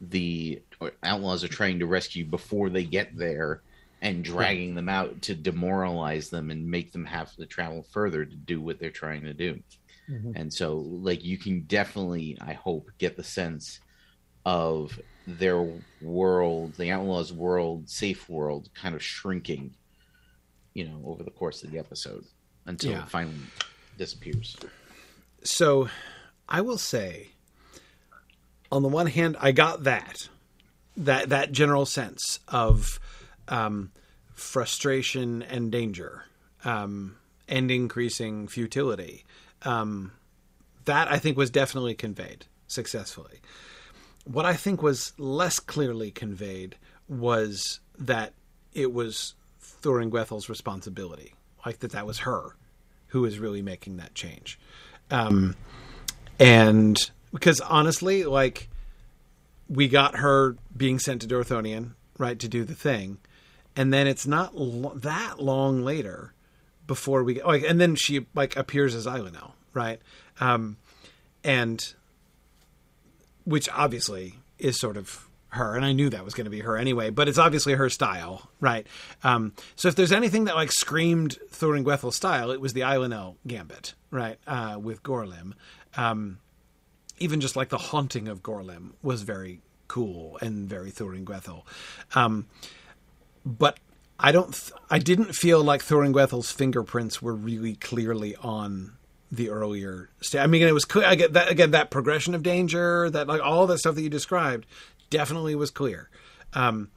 the outlaws are trying to rescue before they get there and dragging them out to demoralize them and make them have to travel further to do what they're trying to do. Mm-hmm. And so, like, you can definitely, I hope, get the sense of their world, the outlaws' world, safe world, kind of shrinking, you know, over the course of the episode until yeah. finally disappears. So, I will say, on the one hand, I got that that that general sense of um, frustration and danger um, and increasing futility. Um, that I think was definitely conveyed successfully. What I think was less clearly conveyed was that it was Thuringwethil's responsibility, like that that was her who was really making that change. Um, and because honestly, like we got her being sent to Dorthonion, right, to do the thing, and then it's not lo- that long later before we like, and then she like appears as Eilinel, right, um, and which obviously is sort of her, and I knew that was going to be her anyway. But it's obviously her style, right? Um, so if there's anything that like screamed Thuringwethil style, it was the Eilinel gambit, right? Uh, with Gorlim, um, even just like the haunting of Gorlim was very cool and very Thuringwethil. Um, but I don't, th- I didn't feel like Thuringwethil's fingerprints were really clearly on the earlier state. I mean, it was clear. I get that again. That progression of danger, that like all that stuff that you described, definitely was clear. Um,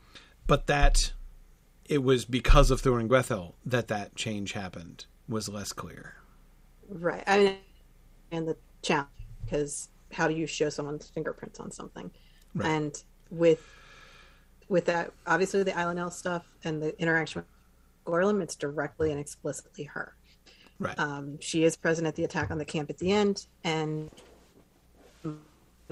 but that it was because of Thuringwethil that that change happened was less clear. Right. I mean, and the challenge because how do you show someone's fingerprints on something? Right. And with with that, obviously the Eilinel stuff and the interaction with Gorlim, it's directly and explicitly her. Right. Um, she is present at the attack on the camp at the end, and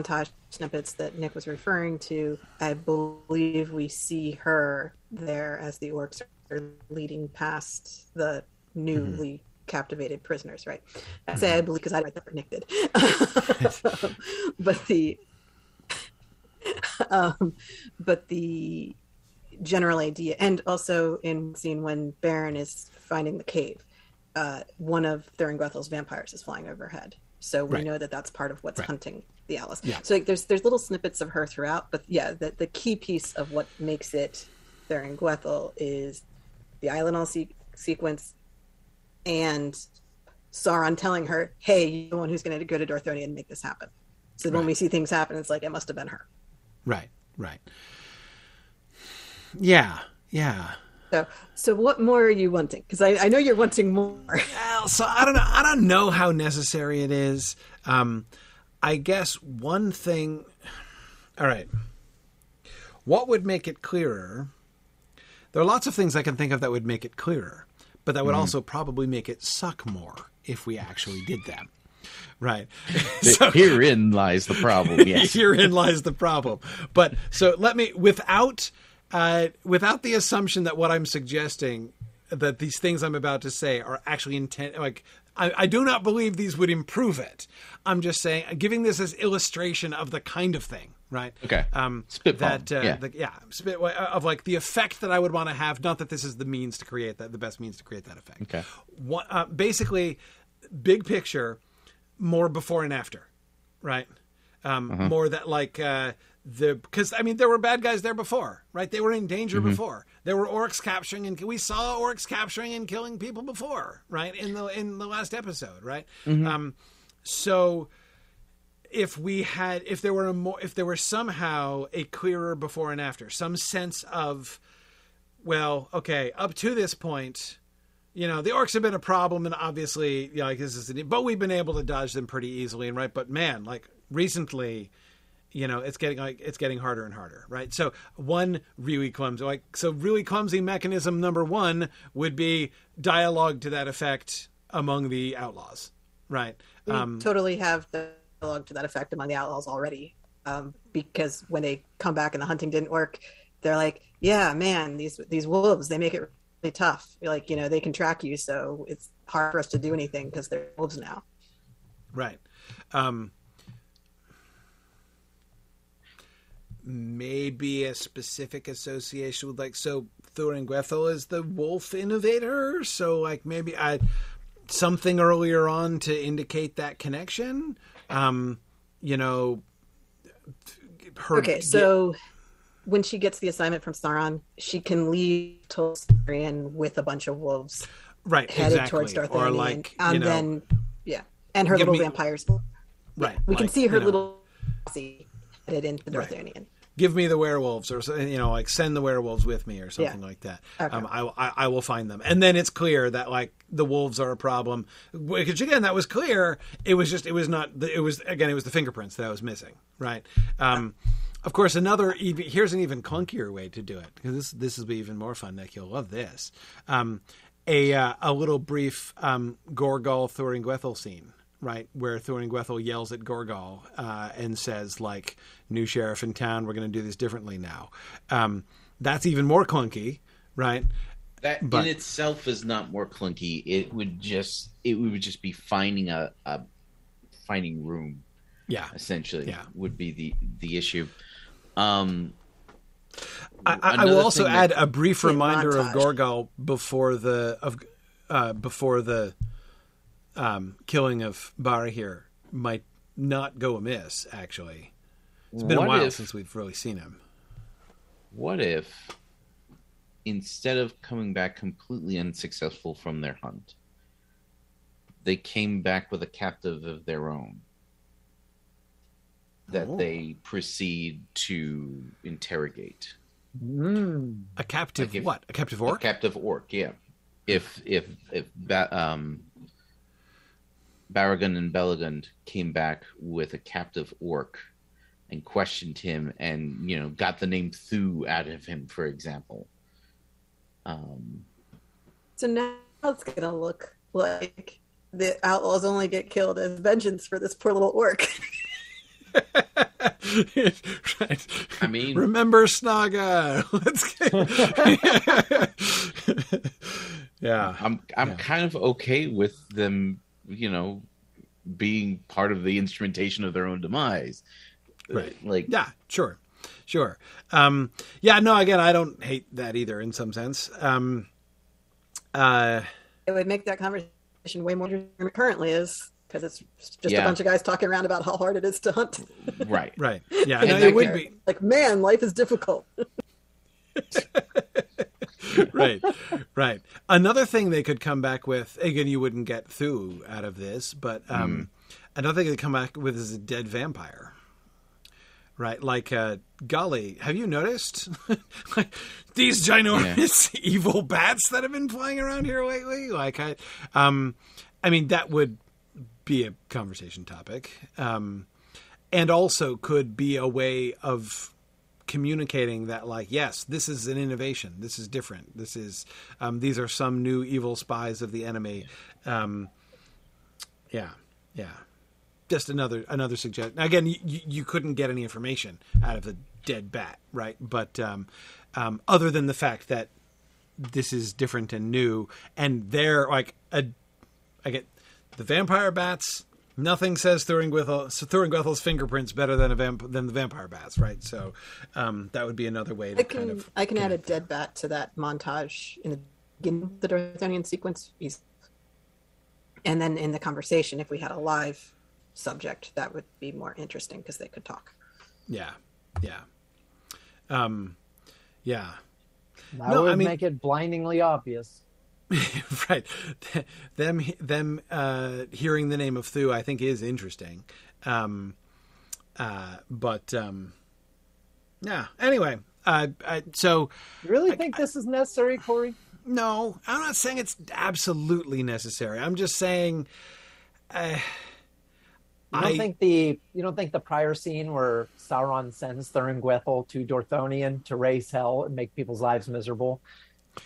montage snippets that Nick was referring to, I believe we see her there as the orcs are leading past the newly mm-hmm. captivated prisoners, right? I say I believe because I write that Nick did. [LAUGHS] but the [LAUGHS] um, but the general idea, and also in scene when Beren is finding the cave, uh, one of Thuringwethil's vampires is flying overhead. So we right. know that that's part of what's right. hunting the Alice. Yeah. So like, there's there's little snippets of her throughout, but yeah, the the key piece of what makes it Thuringwethil is the Eilinel se- sequence and Sauron telling her, "Hey, you're the one who's going to go to Dorthonion and make this happen." So right. when we see things happen, it's like it must have been her. Right. Right. Yeah. Yeah. So, so what more are you wanting? Because I, I know you're wanting more. well, so I don't know. I don't know how necessary it is. Um, I guess one thing. All right. What would make it clearer? There are lots of things I can think of that would make it clearer, but that would mm. also probably make it suck more if we actually did them. Right. [LAUGHS] so, [LAUGHS] herein lies the problem. Yes. [LAUGHS] herein lies the problem. But so let me, without, uh, without the assumption that what I'm suggesting, that these things I'm about to say are actually intent, like I, I, do not believe these would improve it. I'm just saying, giving this as illustration of the kind of thing, right? Okay. Um, spit that, uh, yeah, the, yeah, spit uh, of like the effect that I would want to have. Not that this is the means to create that, the best means to create that effect. Okay. What, uh, basically, big picture, more before and after, right? Um, uh-huh. More that like uh, the because I mean there were bad guys there before, right? They were in danger mm-hmm. before. There were orcs capturing and we saw orcs capturing and killing people before, right? In the in the last episode, right? Mm-hmm. Um, so if we had if there were a more if there were somehow a clearer before and after, some sense of well, okay, up to this point, you know, the orcs have been a problem, and obviously, you know, like this is, but we've been able to dodge them pretty easily, and right. But man, like recently, you know it's getting like it's getting harder and harder right so one really clumsy like so really clumsy mechanism number one would be dialogue to that effect among the outlaws right we um, totally have the dialogue to that effect among the outlaws already. Um, because when they come back and the hunting didn't work, they're like, "Yeah, man, these these wolves they make it really tough. Like you know they can track you, so it's hard for us to do anything because they're wolves now." Right. Um, maybe a specific association with like so Thuringwethil is the wolf innovator, so like maybe I something earlier on to indicate that connection. Um, you know, her Okay, so when she gets the assignment from Sauron, she can leave Tol Sirion with a bunch of wolves right headed exactly, towards Dorthonion, or like and you know, then yeah, and her little me- vampires. right. We can see her you know, little headed into Right. Give me the werewolves or you know like send the werewolves with me or something like that. Okay. um, I, I, I will find them. And then it's clear that like the wolves are a problem. Which again that was clear. It was just it was not the, it was again it was the fingerprints that i was missing right? Um, of course another here's an even clunkier way to do it because this this will be even more fun nick. You'll love this. Um, a uh, a little brief um, gorgol thuringwethil scene right where Thuringwethil yells at Gorgol uh, and says like new sheriff in town we're going to do this differently now um, that's even more clunky right That But- in itself is not more clunky. It would just it would just be finding a, a finding room yeah essentially. Yeah. would be the the issue. Um, I, I, I will also add a brief Yeah, reminder of montage. Gorgol before the of uh, before the um, killing of Barahir might not go amiss. Actually, it's been what a while if, since we've really seen him. What if instead of coming back completely unsuccessful from their hunt, they came back with a captive of their own that Oh. they proceed to interrogate? Mm. A captive Like if- what? A captive orc? A captive orc, yeah. If if if ba- um, Baragund and Belegund came back with a captive orc and questioned him, and you know got the name Thu out of him, for example. Um, So now it's gonna look like the outlaws only get killed as vengeance for this poor little orc. [LAUGHS] right. I mean, Remember Snaga. [LAUGHS] Let's get. [LAUGHS] yeah. I'm I'm Yeah. kind of okay with them, you know, being part of the instrumentation of their own demise. Right. Like, Yeah, sure. Sure. Um, yeah, no, again, I don't hate that either in some sense. Um, uh, it would make that conversation way more interesting than it currently is because it's just Yeah. a bunch of guys talking around about how hard it is to hunt. right. right. Yeah, [LAUGHS] no, it would be. like, man, life is difficult. [LAUGHS] [LAUGHS] right, right. Another thing they could come back with again, you wouldn't get through out of this, but um, another thing they come back with is a dead vampire. Right, like uh, golly, have you noticed [LAUGHS] like these ginormous [LAUGHS] evil bats that have been flying around here lately? Like, I, um, I mean, that would be a conversation topic, um, and also could be a way of communicating that like yes this is an innovation. This is different. This is um, these are some new evil spies of the enemy. Um, yeah yeah. Just another another suggestion. Again you, you couldn't get any information out of the dead bat right? But um, um, other than the fact that this is different and new and they're like a I get the vampire bats. Nothing says Thuringwethil, Thuringwethil's fingerprints better than a vamp, than the vampire bats, right? So um, that would be another way to I can kind of I can add a dead bat to that montage in the beginning of the Dorthonion sequence. He's, and then in the conversation, if we had a live subject, that would be more interesting because they could talk. yeah, yeah, um, yeah, That No, would I mean- make it blindingly obvious. [LAUGHS] right. Them them uh, hearing the name of Thu, I think, is interesting. Um, uh, but um, yeah. Anyway, uh, I, so You really think this is necessary, Corey? No, I'm not saying it's absolutely necessary. I'm just saying. Uh, You don't I think the you don't think the prior scene where Sauron sends Thuringwethil to Dorthonion to raise hell and make people's lives miserable?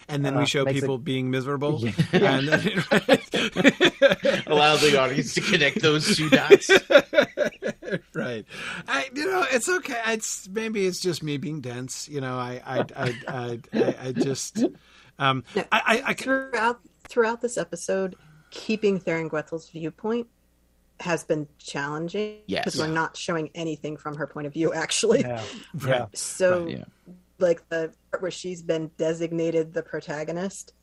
And then uh, we show makes it- people being miserable. Yeah. [LAUGHS] And then, [LAUGHS] Allow the audience to connect those two dots. [LAUGHS] right. I, you know, it's okay. It's maybe it's just me being dense. You know, I, I, I, I, I, I just, um, No, I, I, I, throughout throughout this episode, keeping Thuringwethil's viewpoint has been challenging Yes. because we're not showing anything from her point of view. Actually, Yeah. Right. Yeah. so Yeah. Like the part where she's been designated the protagonist,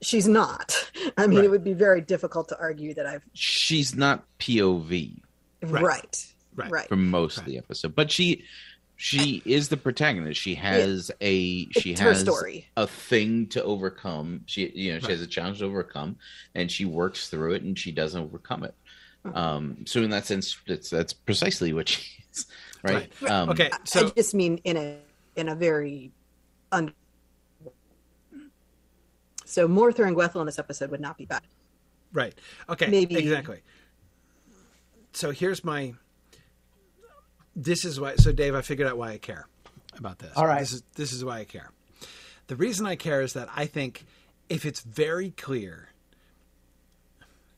she's not. I mean, Right. it would be very difficult to argue that I've She's not POV Right. right, Right. right, for most of the episode, but she she is the protagonist. She has a she It's her has story. a thing to overcome. She you know she has a challenge to overcome, and she works through it, and she doesn't overcome it. Mhm. Um, so in that sense, it's that's precisely what she is, right? Um, okay. So I just mean in a in a very un. So more Thuringwethil in this episode would not be bad. Right. Okay. Maybe- exactly. So here's my. This is why. So Dave, I figured out why I care about this. All right. This is this is why I care. The reason I care is that I think if it's very clear,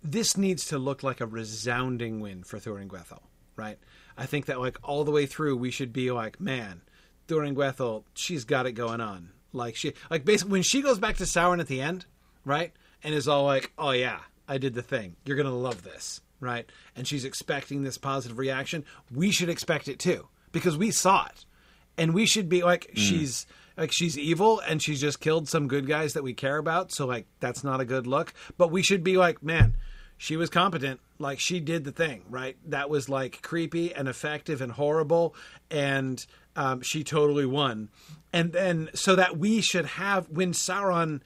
this needs to look like a resounding win for Thuringwethel, right? I think that like all the way through, we should be like, man, Thuringwethel, she's got it going on. Like she, like basically when she goes back to Sauron at the end, right, and is all like, oh yeah, I did the thing. You're gonna love this, right? And she's expecting this positive reaction. We should expect it too because we saw it, and we should be like, mm. she's like she's evil and she's just killed some good guys that we care about. So like that's not a good look. But we should be like, man, she was competent. Like she did the thing, right? That was like creepy and effective and horrible, and um, she totally won. And then so that we should have when Sauron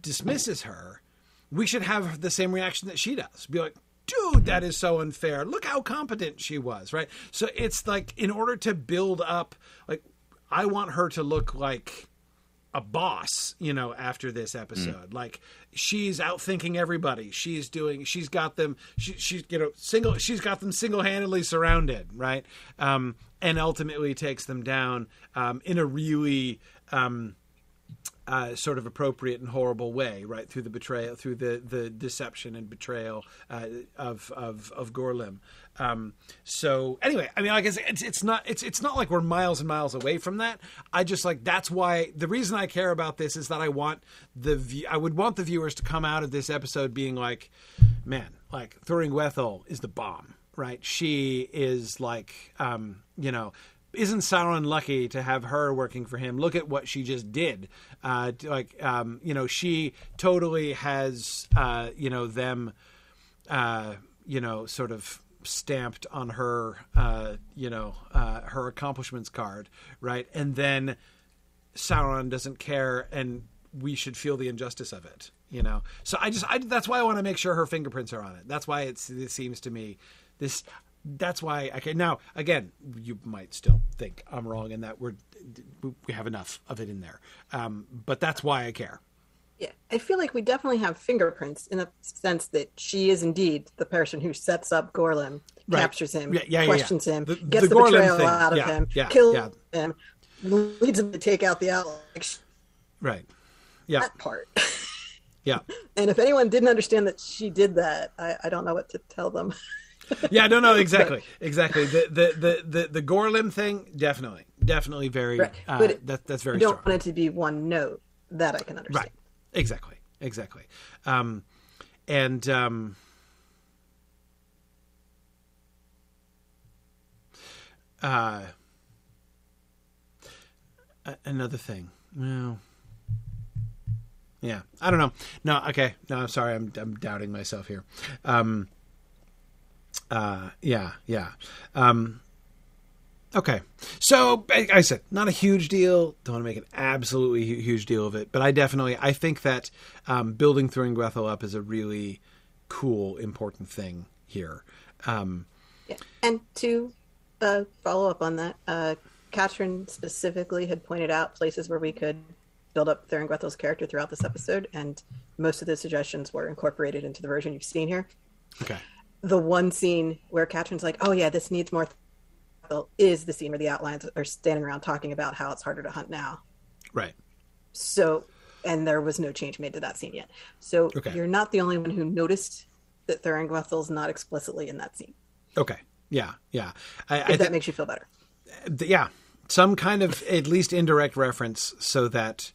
dismisses her, we should have the same reaction that she does. Be like, dude, that is so unfair. Look how competent she was, right? So it's like in order to build up, like I want her to look like a boss, you know, after this episode. Like she's outthinking everybody. She's doing. She's got them. She, she's you know single. She's got them single handedly surrounded, right? Um, and ultimately takes them down um, in a really. Um, uh, sort of appropriate and horrible way, right through the betrayal, through the, the deception and betrayal uh, of of of Gorlim. Um, so anyway, I mean, like I guess it's it's not it's it's not like we're miles and miles away from that. I just like that's why the reason I care about this is that I want the view, I would want the viewers to come out of this episode being like, man, like Thuringwethel is the bomb, right? She is like, um, you know isn't Sauron lucky to have her working for him? Look at what she just did. Uh, like, um, you know, she totally has, uh, you know, them, uh, you know, sort of stamped on her, uh, you know, uh, her accomplishments card, right? And then Sauron doesn't care, and we should feel the injustice of it, you know. So I just, I, that's why I want to make sure her fingerprints are on it. That's why it's, it seems to me this that's why I can now again you might still think I'm wrong and that we're we have enough of it in there um, but that's why I care Yeah, I feel like we definitely have fingerprints in the sense that she is indeed the person who sets up Gorlim, Right. captures him, Yeah, yeah, questions him, The- gets the the, betrayal thing. out of him, kills him, leads him to take out the outlaw. Like, right yeah that part. [LAUGHS] yeah [LAUGHS] and if anyone didn't understand that she did that, I, I don't know what to tell them. [LAUGHS] yeah no no exactly exactly the the the the, the Gorlim thing definitely definitely very Right. uh, But it- that that's You very don't strong want it to be one note. That I can understand. right exactly exactly. Um, and um, uh, another thing. Well yeah i don't know. No okay. No i'm sorry. I'm, I'm doubting myself here. Um, uh, yeah yeah. Um, Okay. So I said, not a huge deal. Don't want to make an absolutely huge deal of it, but I definitely I think that um, building Thuringwethel up is a really cool, important thing here. Um, Yeah. And to uh, follow up on that, uh, Katrin specifically had pointed out places where we could build up Thuringwethil's character throughout this episode, and most of the suggestions were incorporated into the version you've seen here. okay. The one scene where Katrin's like, "Oh yeah, this needs more," Thuringwethil," is the scene where the outlines are standing around talking about how it's harder to hunt now. Right. So, and there was no change made to that scene yet. So Okay. you're not the only one who noticed that Thuringwethil's not explicitly in that scene. Okay. Yeah, yeah. I, If I that makes you feel better. th- yeah, some kind of at least indirect reference so that,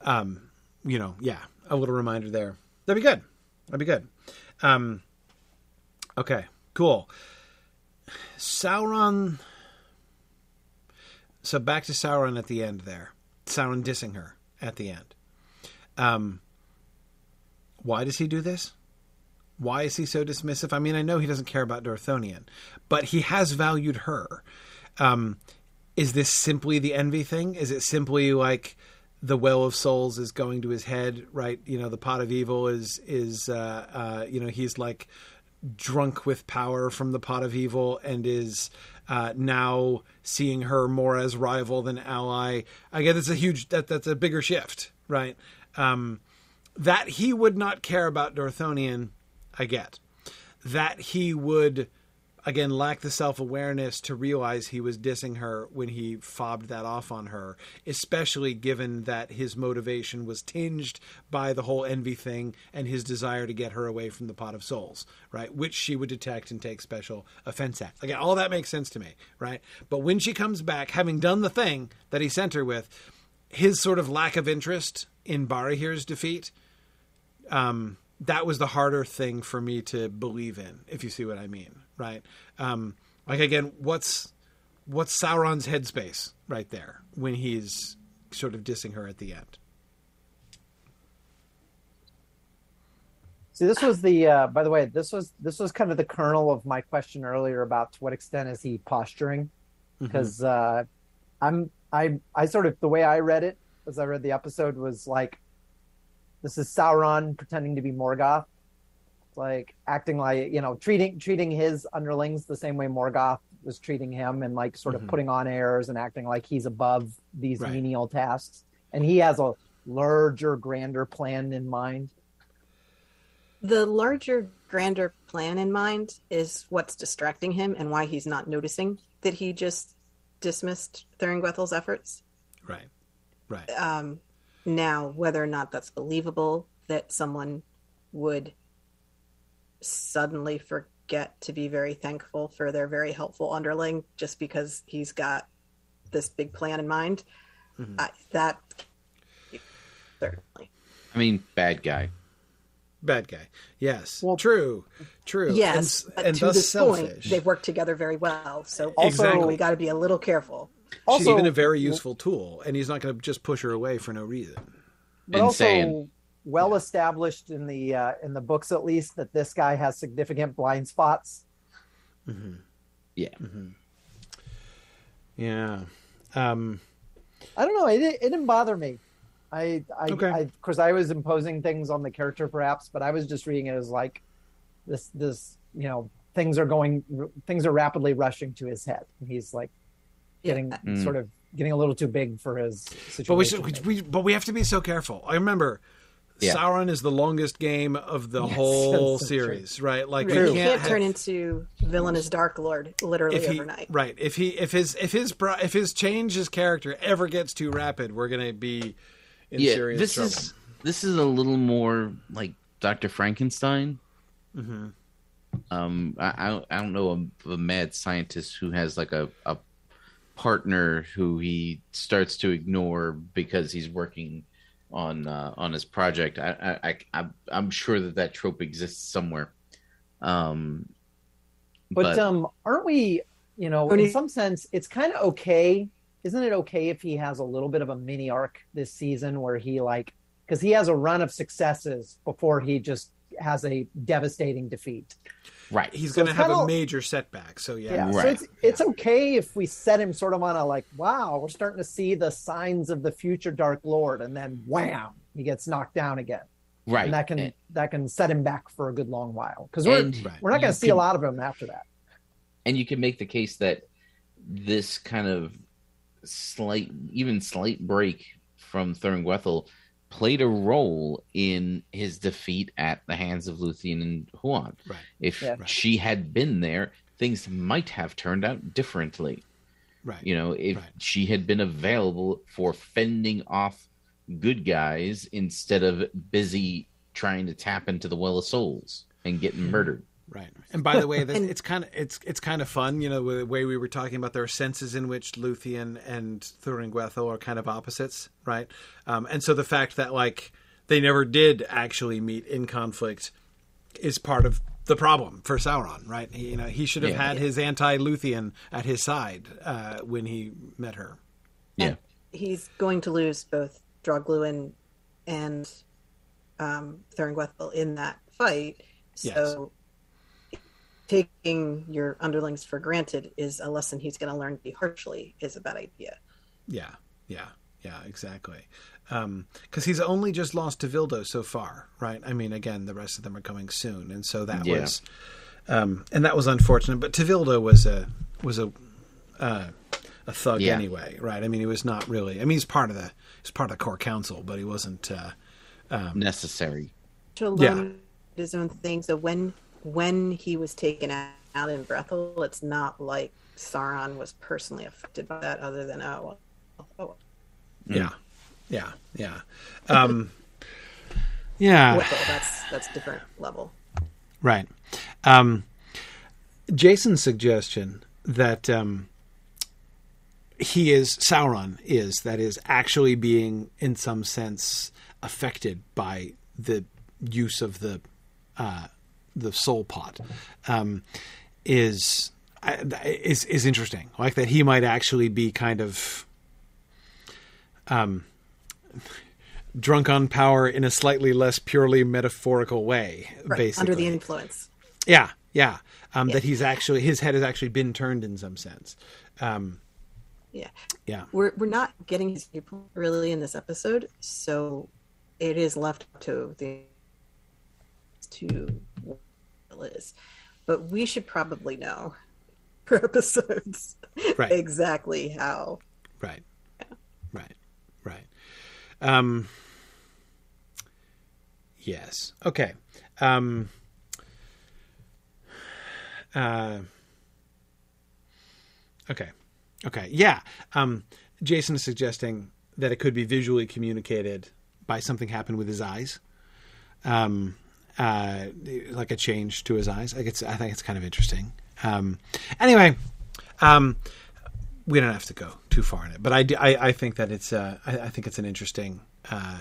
um, you know, yeah, a little reminder there. That'd be good. That'd be good. Um, okay, cool. Sauron. So back to Sauron at the end there. Sauron dissing her at the end. Um, why does he do this? Why is he so dismissive? I mean, I know he doesn't care about Dorthonion, but he has valued her. Um, is this simply the envy thing? Is it simply like the well of souls is going to his head, right? You know, the pot of evil is is uh, uh, you know he's like drunk with power from the pot of evil and is uh, now seeing her more as rival than ally. I guess it's a huge that that's a bigger shift, right? Um, that he would not care about Dorthonion, I get. That he would again lack the self-awareness to realize he was dissing her when he fobbed that off on her especially given that his motivation was tinged by the whole envy thing and his desire to get her away from the pot of souls right? Which she would detect and take special offense at. Again all that makes sense to me right? But when she comes back having done the thing that he sent her with his sort of lack of interest in Barahir's defeat um, that was the harder thing for me to believe in, if you see what I mean, right? Um, like again, what's what's Sauron's headspace right there when he's sort of dissing her at the end? See, this was the. Uh, by the way, this was this was kind of the kernel of my question earlier about to what extent is he posturing? Because uh, I'm I I sort of the way I read it as I read the episode was like, this is Sauron pretending to be Morgoth, like acting like you know treating treating his underlings the same way Morgoth was treating him, and like sort of Mhm. putting on airs and acting like he's above these Right. menial tasks, and he has a larger, grander plan in mind. The larger, grander plan in mind is what's distracting him and why he's not noticing that he just dismissed Thuringwethil's efforts. Right, right, Um, now, whether or not that's believable that someone would suddenly forget to be very thankful for their very helpful underling just because he's got this big plan in mind, Mhm. I, that certainly. I mean, bad guy. bad guy. Yes, Well- true, true. Yes, and, and to thus this selfish. point, they've worked together very well. So Exactly. we got to be a little careful. Also, She's Also, even a very useful tool, and he's not going to just push her away for no reason. but Insane. also well established in the uh, in the books at least that this guy has significant blind spots. Mm-hmm. Yeah. Mm-hmm. Yeah. Um, I don't know. It, it didn't bother me. I, I, Okay. I, of course, I was imposing things on the character, perhaps, but I was just reading it as like this, this, you know, things are going, things are rapidly rushing to his head. He's like getting Mm. sort of getting a little too big for his situation. but we, should, we, we but we have to be so careful. I remember Yeah. Sauron is the longest game of the Yes, [LAUGHS] whole that's so true. series, right? Like Right. we You can't, can't have- turn into villainous Dark Lord literally if he overnight. right if he if his if his bro- if his change his character ever gets too rapid, we're gonna be in yeah, serious this trouble. is this is a little more like Doctor Frankenstein. hmm Um, I I don't, I don't know a, a mad scientist who has like a, a partner who he starts to ignore because he's working on uh, on his project. I, I, I I'm- I'm sure that that trope exists somewhere. Um, but, um, aren't we, you know, in some sense, it's kind of okay. Isn't it okay if he has a little bit of a mini arc this season where he like, because he has a run of successes before he just has a devastating defeat. Right. He's So gonna have a kinda- major setback. So yeah, Yeah, so it's it's okay if we set him sort of on a like, wow, we're starting to see the signs of the future Dark Lord, and then wham, he gets knocked down again, right. and that can And- that can set him back for a good long while because we're and Right. we're not going to see a lot of him after that. and you can make the case that this kind of slight, even slight break from Thuringwethil played a role in his defeat at the hands of Luthien and Huan. Right. If Yeah. Right. she had been there, things might have turned out differently. right. You know, if Right. she had been available for fending off good guys instead of busy trying to tap into the well of souls and getting Hmm. murdered. Right. [LAUGHS] And by the way, this, And- it's kind of it's it's kind of fun, you know, the way we were talking about there are senses in which Luthien and Thuringwethil are kind of opposites, right? Um, and so the fact that like they never did actually meet in conflict is part of the problem for Sauron, right? He, you know, he should have Yeah. had his anti-Luthien at his side uh, when he met her. Yeah. He's going to lose both Draugluin and um, Thuringwethel in that fight. So taking your underlings for granted is a lesson he's going to learn to be harshly is a bad idea. Yeah, yeah, yeah, exactly. Because he's only just lost Tevildo so far, right? I mean, again, the rest of them are coming soon, and so that Yeah. was, um, and that was unfortunate. But Tevildo was a was a uh, a thug Yeah. anyway, right? I mean, he was not really. I mean, he's part of the he's part of the core council, but he wasn't. Uh, Necessary. To Yeah. learn his own thing. So when when he was taken out in Brethil, it's not like Sauron was personally affected by that, other than oh, well, oh Yeah, yeah, yeah, um, yeah. well, that's that's different level. Right. Um, Jason's suggestion that um, he is Sauron is that is actually being in some sense affected by the use of the uh, the soul pot um, is is is interesting. Like that he might actually be kind of um, drunk on power in a slightly less purely metaphorical way, Right, basically. under the influence. Yeah, yeah. Um, Yeah. That he's actually his head has actually been turned in some sense. Um, Yeah. yeah, We're we're not getting his viewpoint really in this episode, so it is left to the to is. But we should probably know [LAUGHS] for episodes Right. exactly how right, right, right. Um, yes. Okay. Um, uh, okay. Okay. Yeah. Um, Jason is suggesting that it could be visually communicated by something happened with his eyes. Um, uh, like a change to his eyes. I think it's, I think it's kind of interesting. Um, anyway, um, we don't have to go too far in it, but I, do- I, I think that it's, uh, I, I think it's an interesting, uh,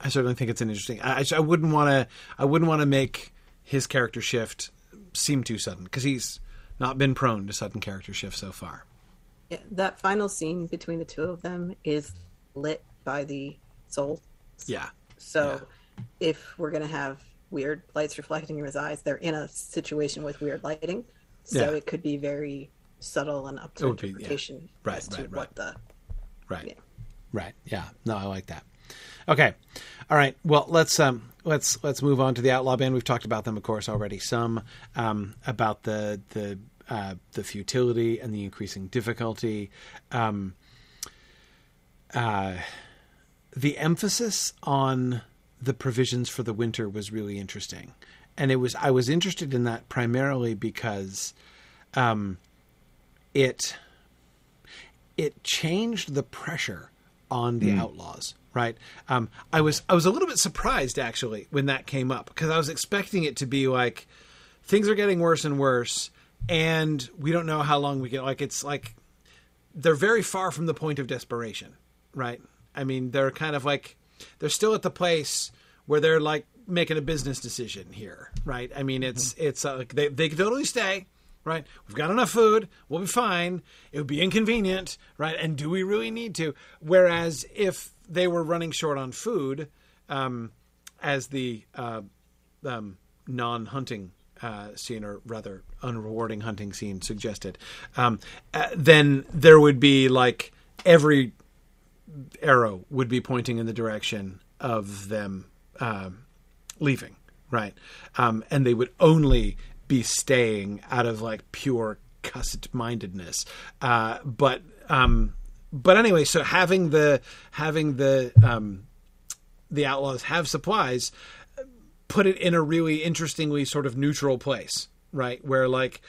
I certainly think it's an interesting, I, I- I wouldn't want to, I wouldn't want to make his character shift seem too sudden because he's not been prone to sudden character shifts so far. Yeah, that final scene between the two of them is lit by the soul. Yeah. So if we're gonna have weird lights reflecting in his eyes, they're in a situation with weird lighting. So Yeah. it could be very subtle and up to would be, yeah. interpretation Right, as to right, right. what the Right. Yeah. Right. Yeah. No, I like that. Okay. All right. Well, let's um let's let's move on to the outlaw band. We've talked about them, of course, already. Some um about the the uh, the futility and the increasing difficulty. Um, uh, the emphasis on the provisions for the winter was really interesting, and it was I was interested in that primarily because um, it it changed the pressure on the outlaws right? Um, i was i was a little bit surprised actually when that came up because i was expecting it to be like things are getting worse and worse and we don't know how long we get like it's like they're very far from the point of desperation right? I mean they're kind of like they're still at the place where they're like making a business decision here right? I mean it's it's uh, like they, they could totally stay right? We've got enough food. We'll be fine. It would be inconvenient right? And do we really need to? Whereas if they were running short on food um, as the uh, um, non-hunting uh, scene, or rather unrewarding hunting scene suggested, um, uh, then there would be like every arrow would be pointing in the direction of them um, leaving, right? Um, and they would only be staying out of like pure cussed mindedness. Uh, but um, but anyway, so having the having the um, the outlaws have supplies put it in a really interestingly sort of neutral place, right? Where like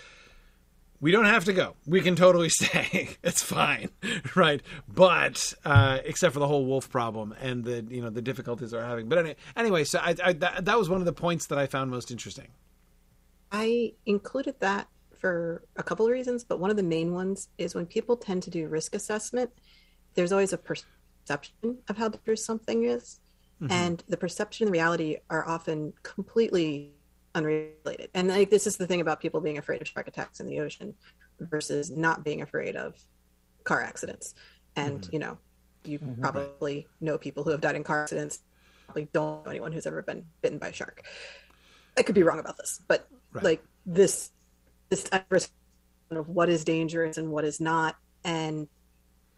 we don't have to go. We can totally [LAUGHS] stay. it's fine, right? But uh, except for the whole wolf problem and the you know the difficulties they're having. But anyway, anyway so I, I that, that was one of the points that I found most interesting. I included that for a couple of reasons, but one of the main ones is when people tend to do risk assessment, there's always a perception of how dangerous something is. Mm-hmm. And the perception and reality are often completely unrelated. And like this is the thing about people being afraid of shark attacks in the ocean versus not being afraid of car accidents. And mm-hmm. you know, you mm-hmm. probably know people who have died in car accidents. Probably don't know anyone who's ever been bitten by a shark. I could be wrong about this, but right. like this this of what is dangerous and what is not, and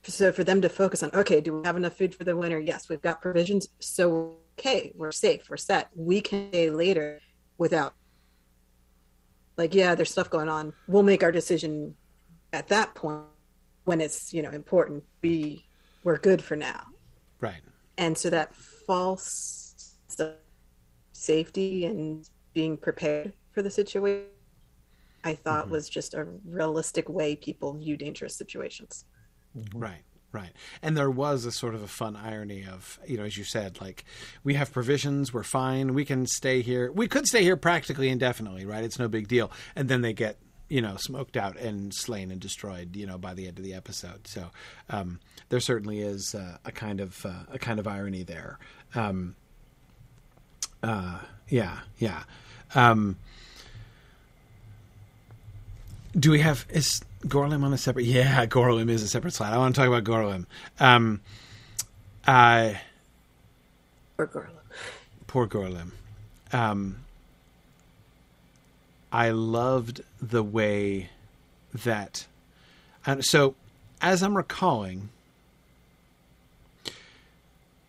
so for them to focus on, okay, do we have enough food for the winter? Yes, we've got provisions, so okay, we're safe, we're set. We can stay later without like, yeah, there's stuff going on. We'll make our decision at that point when it's you know important. We we're good for now, right? And so that false safety and being prepared for the situation, I thought mm-hmm. was just a realistic way people view dangerous situations. Right. Right. And there was a sort of a fun irony of, you know, as you said, like we have provisions, we're fine, we can stay here. We could stay here practically indefinitely, right? It's no big deal. And then they get, you know, smoked out and slain and destroyed, you know, by the end of the episode. So um, there certainly is uh, a kind of uh, a kind of irony there. Um, uh, yeah, yeah. Um, do we have is Gorlim on a separate? Yeah, [LAUGHS] Gorlim is a separate slide. I want to talk about Gorlim. Um, uh, poor Gorlim. Poor Gorlim. Um, I loved the way that. Uh, so, as I'm recalling,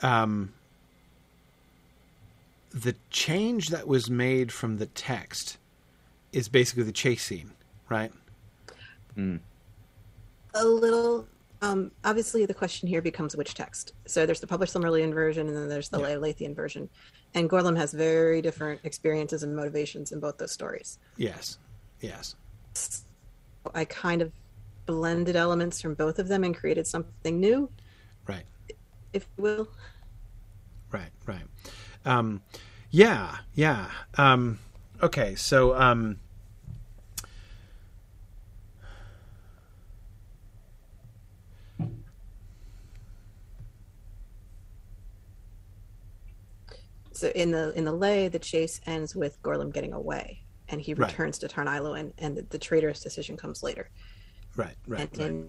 um, the change that was made from the text is basically the chase scene, right? Mm. A little. Um, obviously, the question here becomes which text. So there's the published Silmarillion version, and then there's the yeah. Version. And Gorlim has very different experiences and motivations in both those stories. Yes. Yes. I kind of blended elements from both of them and created something new. Right. If you will. Right, right. Um, yeah, yeah. Um, okay, so um, so in the in the lay, the chase ends with Gorlim getting away, and he returns right. to Tarn and, and the, the, traitorous decision comes later. Right, right. And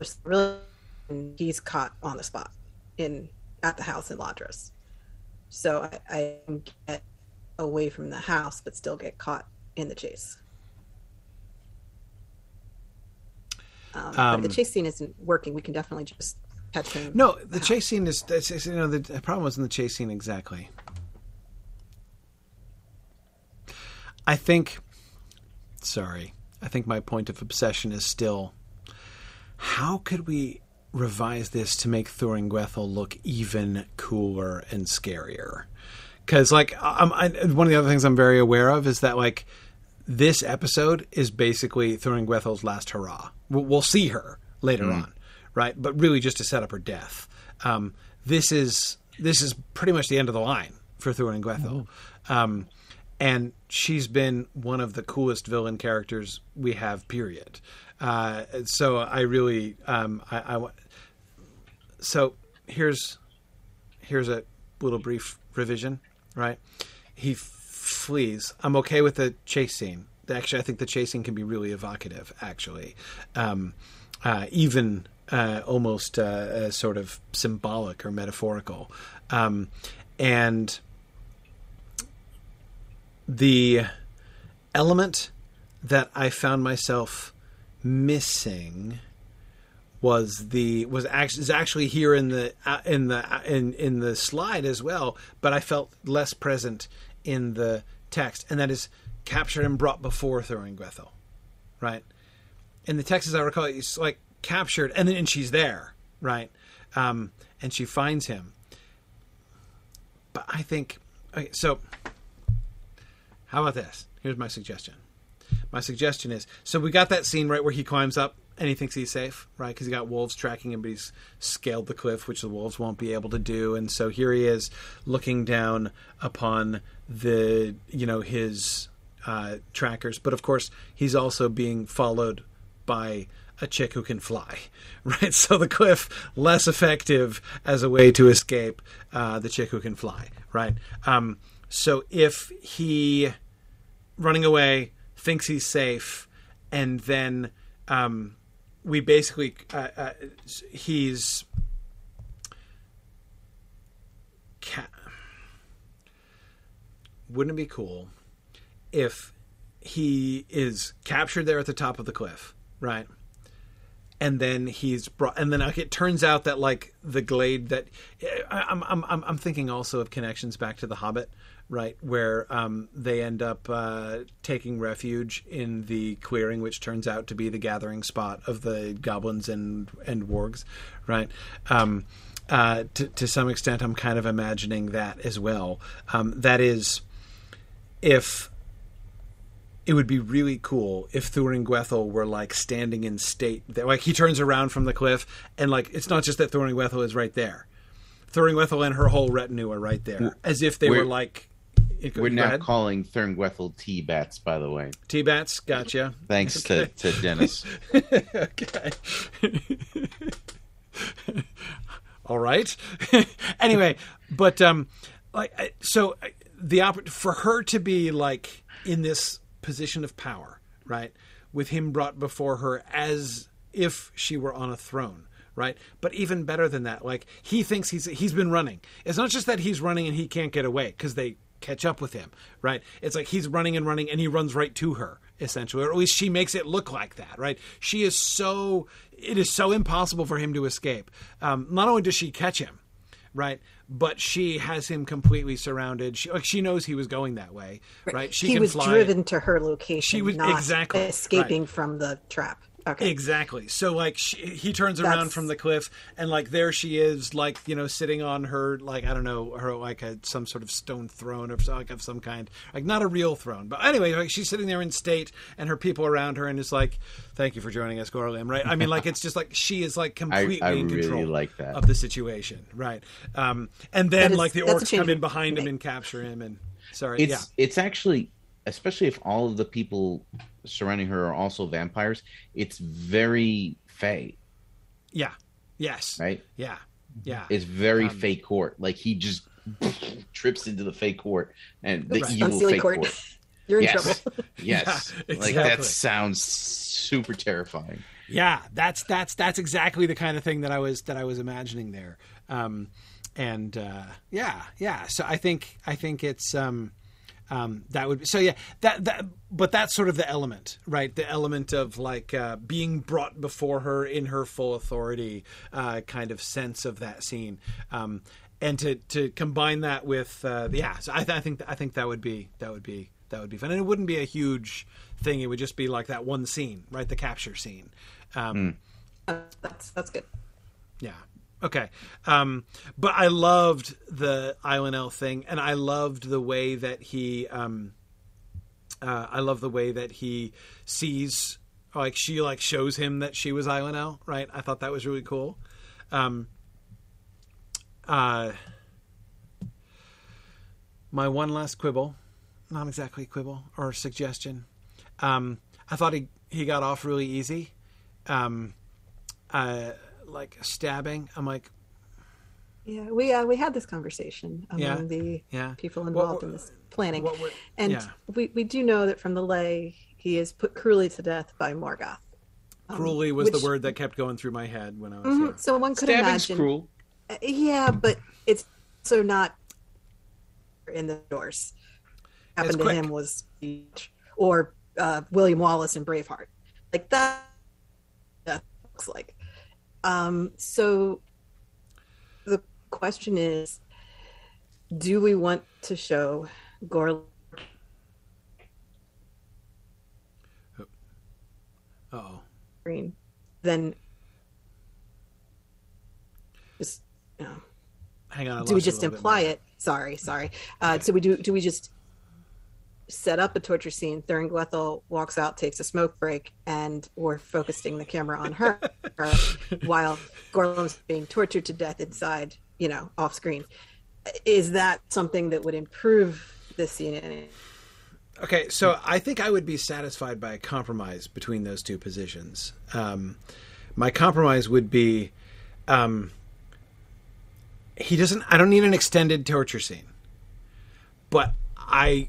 right. really, he's caught on the spot in at the house in Ladros. So I, I get away from the house, but still get caught in the chase. Um, um, the chase scene isn't working. We can definitely just catching. No, the chase scene is. You know, the problem wasn't the chase scene exactly. I think. Sorry, I think my point of obsession is still. How could we revise this to make Thuringwethil look even cooler and scarier? Because, like, I'm, I, one of the other things I'm very aware of is that, like, this episode is basically Thuringwethil's last hurrah. We'll, we'll see her later mm. on right? But really just to set up her death. Um, this is this is pretty much the end of the line for Thuringwethil. Mm-hmm. Um, and she's been one of the coolest villain characters we have. Period. Uh, so I really, um, I, I, so here's here's a little brief revision. Right, he f- flees. I'm okay with the chase scene. Actually, I think the chasing can be really evocative. Actually, um, uh, even uh, almost uh, uh, sort of symbolic or metaphorical. Um, and the element that I found myself missing was the was actually is actually here in the uh, in the uh, in in the slide as well, but I felt less present in the text, and that is captured and brought before Thuringwethil, right? In the text, as I recall, it's like captured, and then and she's there, right? Um, and she finds him. But I think okay, so. How about this? Here's my suggestion. My suggestion is so we got that scene right where he climbs up and he thinks he's safe, right? Because he got wolves tracking him, but he's scaled the cliff, which the wolves won't be able to do. And so here he is looking down upon the, you know, his uh, trackers. But of course, he's also being followed by a chick who can fly, [LAUGHS] right? So the cliff less effective as a way to escape uh, the chick who can fly, right? Um, so if he running away thinks he's safe, and then um, we basically uh, uh, he's ca- wouldn't it be cool if he is captured there at the top of the cliff, right? And then he's brought, and then it turns out that like the glade that I'm I'm I'm thinking also of connections back to the Hobbit, right, where um, they end up uh, taking refuge in the clearing, which turns out to be the gathering spot of the goblins and and wargs, right. Um, uh, to, to some extent, I'm kind of imagining that as well. Um, that is, if it would be really cool if Thuringwethil were like standing in state. That, like he turns around from the cliff, and like it's not just that Thuringwethil is right there. Thuringwethil and her whole retinue are right there, as if they We're- were like. We're now calling Thuringwethil T bats, by the way. T bats. Gotcha. Thanks to, to Dennis. [LAUGHS] okay. [LAUGHS] All right. [LAUGHS] anyway, but um, like so, the oppor- for her to be like in this position of power, right, with him brought before her as if she were on a throne. Right, but even better than that, like he thinks he's he's been running. It's not just that he's running and he can't get away because they catch up with him. Right, it's like he's running and running and he runs right to her essentially, or at least she makes it look like that. Right, she is so it is so impossible for him to escape. Um, not only does she catch him, right, but she has him completely surrounded. She like she knows he was going that way. Right, she was fly. driven to her location. She was- not exactly, escaping from the trap. Okay. Exactly. So like she, he turns around That's- from the cliff and like there she is like you know sitting on her like I don't know her like a some sort of stone throne or like of some kind like not a real throne but anyway like she's sitting there in state and her people around her and it's like thank you for joining us Gorlim right I mean like it's just like she is like [LAUGHS] completely I in really control like that. of the situation right um and then is- like the orcs come in behind him and capture him and sorry It's yeah it's actually, especially if all of the people surrounding her are also vampires. It's very fey, yeah yes right? yeah yeah It's very Um, fey court. Like he just [LAUGHS] trips into the fake court and the Right. evil Unseelie fey court. court. [LAUGHS] You're in Yes, trouble. [LAUGHS] yes. Yeah, Like that sounds super terrifying. Yeah, that's that's that's exactly the kind of thing that I was that I was imagining there. Um, and uh, yeah, yeah. So I think I think it's um, um, that would be so yeah that that but that's sort of the element right? The element of like uh, being brought before her in her full authority uh, kind of sense of that scene. Um, and to to combine that with uh, yeah so I, th- I think I think that would be that would be that would be fun. And it wouldn't be a huge thing. It would just be like that one scene right? The capture scene. Um, Uh, that's that's good. yeah. Okay. Um, but I loved the Eilinel thing, and I loved the way that he. Um, uh, I love the way that he sees, like she like shows him that she was Eilinel. Right. I thought that was really cool. Um, uh, my one last quibble, not exactly quibble or suggestion. Um, I thought he he got off really easy. Um, uh, like stabbing. I'm like, Yeah, we uh, we had this conversation among Yeah, the yeah. people involved were- in this planning, what were- and yeah. we we do know that from the lay he is put cruelly to death by Morgoth. Um, cruelly was which- the word that kept going through my head when I was Mhm. So one could Stabbing's imagine. cruel. Uh, Yeah, but it's so not in the doors. Happened to quick. him was or uh, William Wallace in Braveheart, like that. That looks like. Um, so the question is, do we want to show Gore Oh, Green? Then just you know, hang on. I do we lost you a just imply it? Sorry, sorry. Uh, so we do. Do we just set up a torture scene? Thuringwethil walks out, takes a smoke break, and we're focusing the camera on her [LAUGHS] while Gorlim's being tortured to death inside. You know, off screen. Is that something that would improve the scene? Okay, so I think I would be satisfied by a compromise between those two positions. Um, my compromise would be um, he doesn't. I don't need an extended torture scene, but I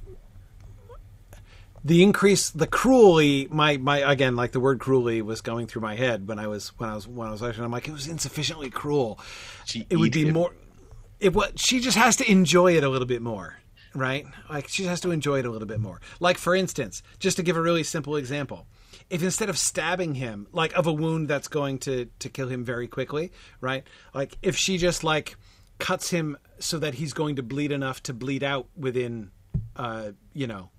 the increase the cruelly my my again like the word cruelly was going through my head when I was when I was when I was watching. I'm like it was insufficiently cruel. She it would be him. more. It what she just has to enjoy it a little bit more, right? Like she has to enjoy it a little bit more. Like for instance, just to give a really simple example, if instead of stabbing him like of a wound that's going to to kill him very quickly, right? Like if she just like cuts him so that he's going to bleed enough to bleed out within, uh, you know,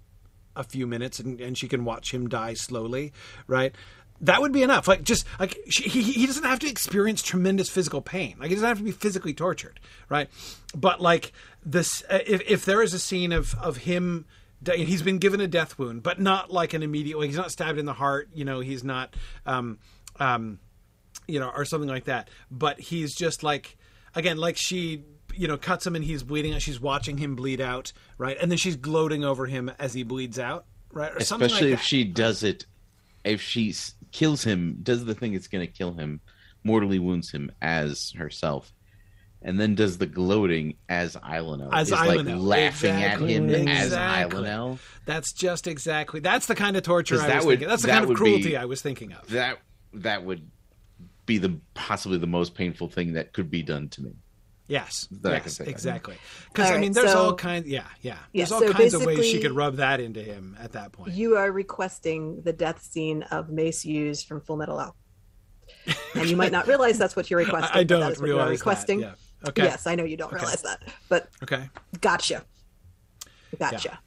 a few minutes and, and she can watch him die slowly, right? That would be enough. Like just like she, he he doesn't have to experience tremendous physical pain. Like he doesn't have to be physically tortured, right? But like this, uh, if if there is a scene of of him. He's been given a death wound, but not like an immediate. Like he's not stabbed in the heart. You know, he's not, um, um, you know, or something like that. But he's just like, again, like she, you know, cuts him and he's bleeding out. She's watching him bleed out, right? And then she's gloating over him as he bleeds out, right? Or something especially like if she does it if she kills him does the thing that's going to kill him mortally wounds him as herself and then does the gloating as Eilinel. As is like laughing Exactly. at him as Exactly. That's just exactly. That's the kind of torture I that was would- thinking. That's the that kind of cruelty be- I was thinking of. That that would be the possibly the most painful thing that could be done to me. Yes, That yes, say exactly. Because All I mean, there's so- all kinds. Yeah, yeah. Yeah, There's all so kinds of ways she could rub that into him at that point. You are requesting the death scene of Maes Hughes from Fullmetal Alchemist. [LAUGHS] And you might not realize that's what you're requesting. I, I don't that is what realize you're requesting. that. Yeah. Okay. Yes, I know you don't realize that, but Okay. gotcha. Gotcha.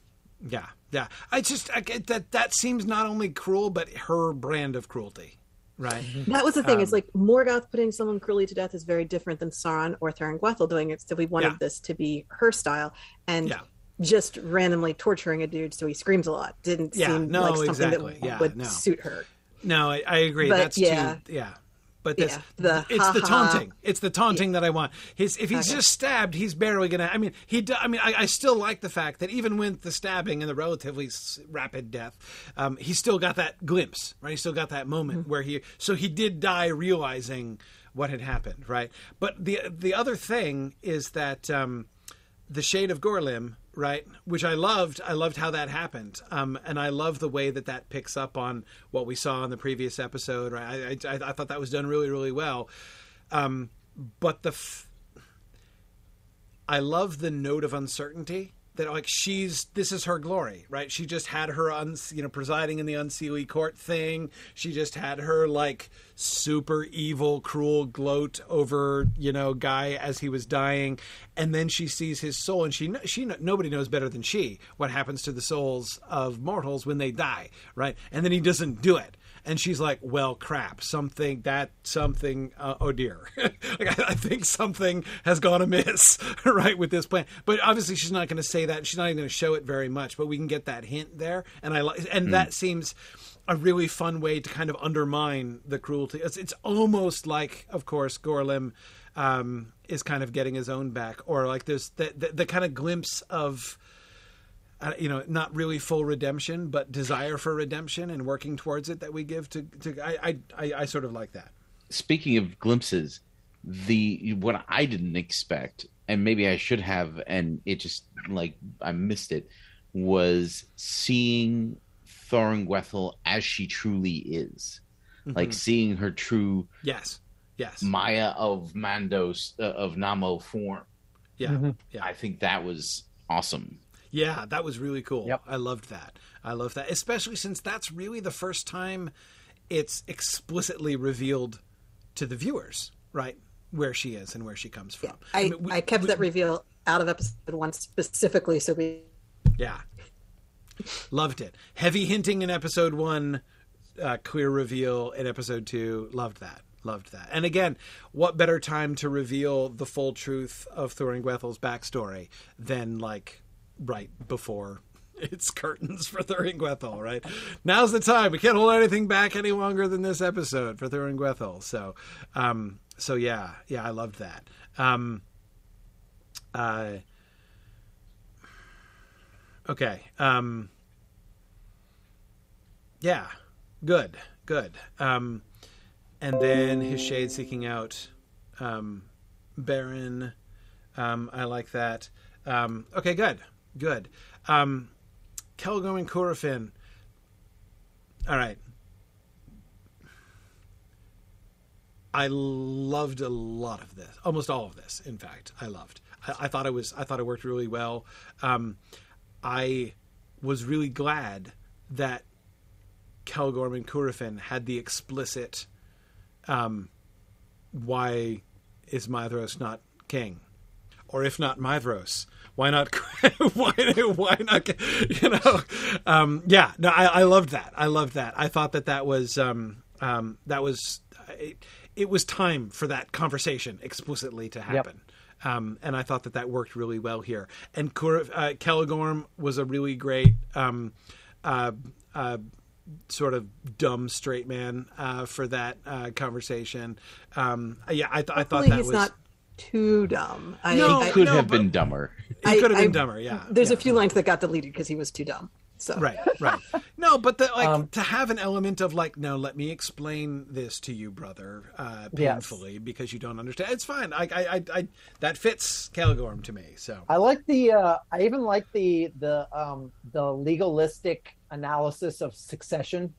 Yeah. Yeah. I just I get that that seems not only cruel but her brand of cruelty, right? That was the thing. Um, it's like Morgoth putting someone cruelly to death is very different than Sauron or Thuringwethil doing it. So we wanted Yeah. this to be her style, and Yeah. just randomly torturing a dude so he screams a lot didn't Yeah, seem no, like something exactly. that Yeah, would no. suit her. No, I, I agree. But, That's yeah. too. Yeah. But this, Yeah, the it's the ha-ha. taunting. It's the taunting that I want. His, if he's Okay. just stabbed, he's barely gonna. I mean, he. I mean, I, I still like the fact that even with the stabbing and the relatively rapid death, um, he still got that glimpse, right? He still got that moment Mm-hmm. where he. So he did die realizing what had happened, right? But the the other thing is that. Um, the shade of Gorlim, right? Which I loved. I loved how that happened, um, and I love the way that that picks up on what we saw in the previous episode. Right? I, I, I thought that was done really, really well. Um, but the, f- I love the note of uncertainty that like she's this is her glory, right? She just had her un, you know presiding in the unseelie court thing. She just had her like super evil, cruel gloat over you know guy as he was dying, and then she sees his soul, and she she nobody knows better than she what happens to the souls of mortals when they die, right? And then he doesn't do it and she's like, "Well, crap, something that something. Uh, oh dear, [LAUGHS] like, I, I think something has gone amiss, [LAUGHS] right, with this plan." But obviously, she's not going to say that. She's not even going to show it very much. But we can get that hint there, and I like, and that seems a really fun way to kind of undermine the cruelty. It's, it's almost like, of course, Gorlim um, is kind of getting his own back, or like there's the, the, the kind of glimpse of you know, not really full redemption, but desire for redemption and working towards it that we give to. to I, I, I, I sort of like that. Speaking of glimpses, the what I didn't expect, and maybe I should have, and it just like I missed it, was seeing Thuringwethil as she truly is, like seeing her true Yes, yes, Maia of Mandos uh, of Namo form. yeah, yeah, I think that was awesome. Yeah. That was really cool. Yep. I loved that. I loved that, especially since that's really the first time it's explicitly revealed to the viewers, right, where she is and where she comes from. I, I, mean, we- kept we- that reveal out of episode one specifically so we Yeah. Loved it. Heavy hinting in episode one, uh, clear reveal in episode two. Loved that. Loved that. And again, what better time to reveal the full truth of Thuringwethil's backstory than like right before [LAUGHS] it's curtains for Thuringwethil, right? Now's the time. We can't hold anything back any longer than this episode for Thuringwethil. So, um, so yeah, yeah, I loved that. Um, uh, Okay. Um, yeah, good, good. Um, and then his shade seeking out um, Beren. Um, I like that. Um, okay, good, good. Um, Celegorm and. All right. I loved a lot of this, almost all of this. In fact, I loved. I, I thought it was. I thought it worked really well. Um, I was really glad that Celegorm and Curufin had the explicit um, why is Maedhros not king? Or if not Maedhros, why not? [LAUGHS] why, why not? You know, um, yeah. No, I, I loved that. I loved that. I thought that that was um, um, that was it, it, was time for that conversation explicitly to happen. Yep. Um, and I thought that that worked really well here. And Kur- uh, Celegorm was a really great um, uh, uh, sort of dumb straight man uh, for that uh, conversation. Um, yeah, I, th- I thought that he's was not too dumb. I, no, he could no, have been dumber. He could have been dumber. Yeah. There's yeah. a few lines that got deleted because he was too dumb. So right, right. No, but the, like um, to have an element of like, no, let me explain this to you, brother, uh, painfully yes. because you don't understand. It's fine. I, I, I, I that fits Celegorm to me. So I like the. Uh, I even like the the um the legalistic analysis of succession.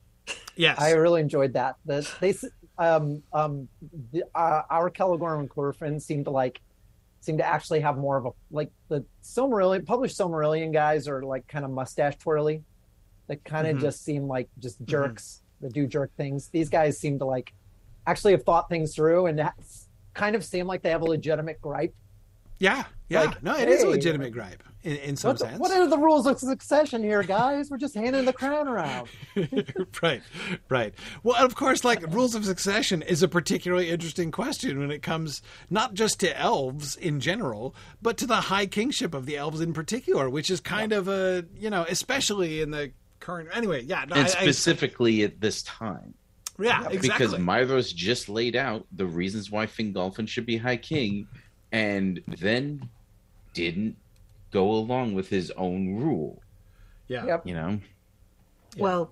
Yes, I really enjoyed that. The they um um the, uh, our Celegorm and Curufin seem to like seem to actually have more of a like the Silmarillion published Silmarillion guys are like kind of mustache twirly. That kind of mm-hmm. just seem like just mm-hmm. jerks mm-hmm. that do jerk things. These guys seem to like actually have thought things through and that kind of seem like they have a legitimate gripe. Yeah, yeah. Like, no, it hey, is a legitimate gripe in, in some what, sense. What are the rules of succession here, guys? We're just handing the crown around. [LAUGHS] right, right. Well, of course, like rules of succession is a particularly interesting question when it comes not just to elves in general, but to the high kingship of the elves in particular, which is kind yeah. of a you know, especially in the current. Anyway, yeah, no, and I, specifically I, at this time. Yeah, exactly. Because Maedhros just laid out the reasons why Fingolfin should be High King, and then didn't go along with his own rule. Yeah. Yep. You know? Yeah. Well,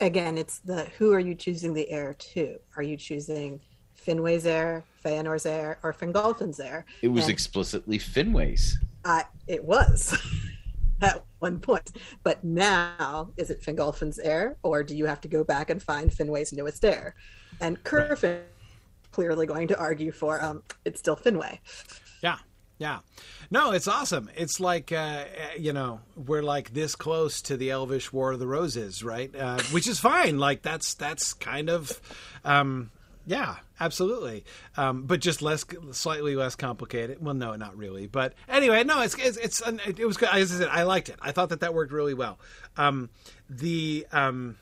again, it's the who are you choosing the heir to? Are you choosing Finwë's heir, Feanor's heir, or Fingolfin's heir? It was and, explicitly Finwë's. Uh, it was [LAUGHS] at one point. But now, is it Fingolfin's heir, or do you have to go back and find Finwë's newest heir? And Curufin right. clearly going to argue for um, it's still Finwë. Yeah. No, it's awesome. It's like, uh, you know, we're like this close to the Elvish War of the Roses, right? Uh, which is fine. Like, that's, that's kind of, um, yeah, absolutely. Um, but just less, slightly less complicated. Well, no, not really. But anyway, no, it's, it's, it's it was good. As I said, I liked it. I thought that that worked really well. Um, the, um,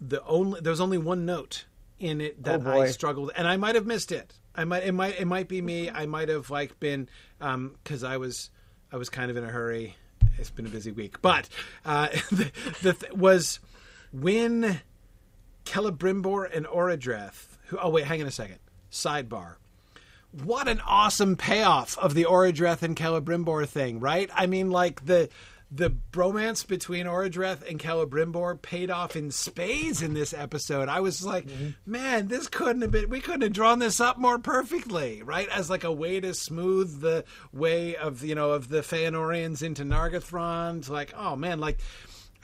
the only, there was only one note in it that oh I struggled, and I might have missed it. I might it might it might be me. I might have like been because um, I was I was kind of in a hurry. It's been a busy week, but uh, [LAUGHS] the, the th- was when Celebrimbor and Orodreth. Who? Oh wait, hang on a second. Sidebar. What an awesome payoff of the Orodreth and Celebrimbor thing, right? I mean, like the the bromance between Orodreth and Celebrimbor paid off in spades in this episode. I was like, mm-hmm. man, this couldn't have been. We couldn't have drawn this up more perfectly, right? As like a way to smooth the way of you know of the Feanorians into Nargothrond. Like, oh man, like,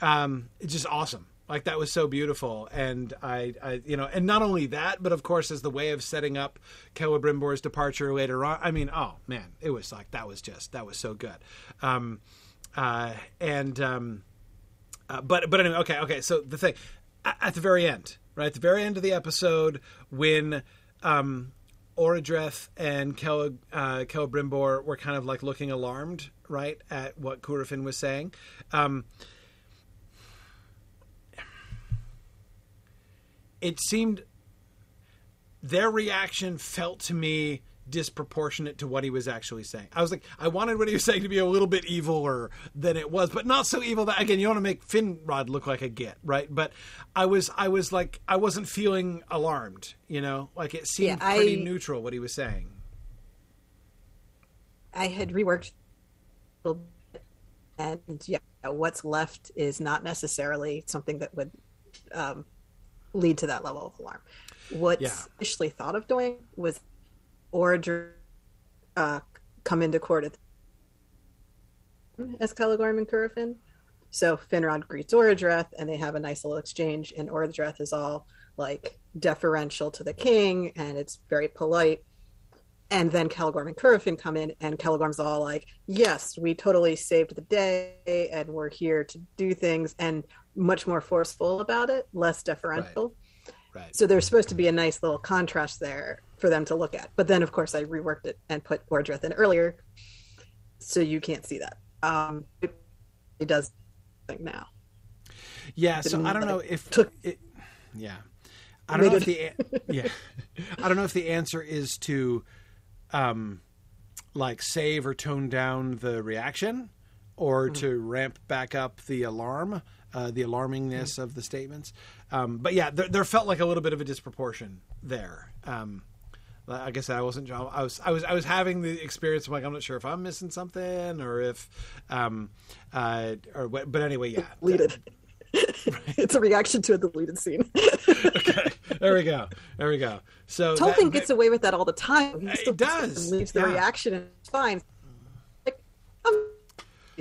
um, it's just awesome. Like that was so beautiful, and I, I, you know, and not only that, but of course, as the way of setting up Celebrimbor's departure later on. I mean, oh man, it was like that was just that was so good. Um, uh, and um, uh, but but anyway, okay, okay. So the thing at, the very end, right at the very end of the episode, when um, Orodreth and Kel uh, were kind of like looking alarmed, right, at what Curufin was saying. Um, it seemed their reaction felt to me disproportionate to what he was actually saying. I was like, I wanted what he was saying to be a little bit eviler than it was, but not so evil that again you want to make Finrod look like a git, right? But I was, I was like, I wasn't feeling alarmed, you know, like it seemed yeah, I, pretty neutral what he was saying. I had reworked a little bit and yeah, what's left is not necessarily something that would um, lead to that level of alarm. What's Yeah. initially thought of doing was Oradr uh, come into court at as Celegorm and Curufin. So Finrod greets Orodreth, and they have a nice little exchange. And Orodreth is all like deferential to the king, and it's very polite. And then Celegorm and Curufin come in, and Celegorm's all like, "Yes, we totally saved the day, and we're here to do things," and much more forceful about it, less deferential. Right. So there's supposed to be a nice little contrast there for them to look at. But then, of course, I reworked it and put Orodreth in earlier, so you can't see that. Um, it, it does think now. Yeah, so Didn't I don't know if took- it, yeah, I don't know if the [LAUGHS] yeah, I don't know if the answer is to um like save or tone down the reaction or Mm-hmm. to ramp back up the alarm, uh, the alarmingness of the statements. Um, but yeah, there, there felt like a little bit of a disproportion there. Um, I guess I wasn't. I was. I was. I was having the experience. Of like, I'm not sure if I'm missing something or if, um, uh, or what. But anyway, yeah. [LAUGHS] Deleted. [LAUGHS] [LAUGHS] it's a reaction to a deleted scene. okay, there we go. There we go. So Tolkien gets away with that all the time. He It still does, leaves the yeah. reaction and it's fine. Like, I'm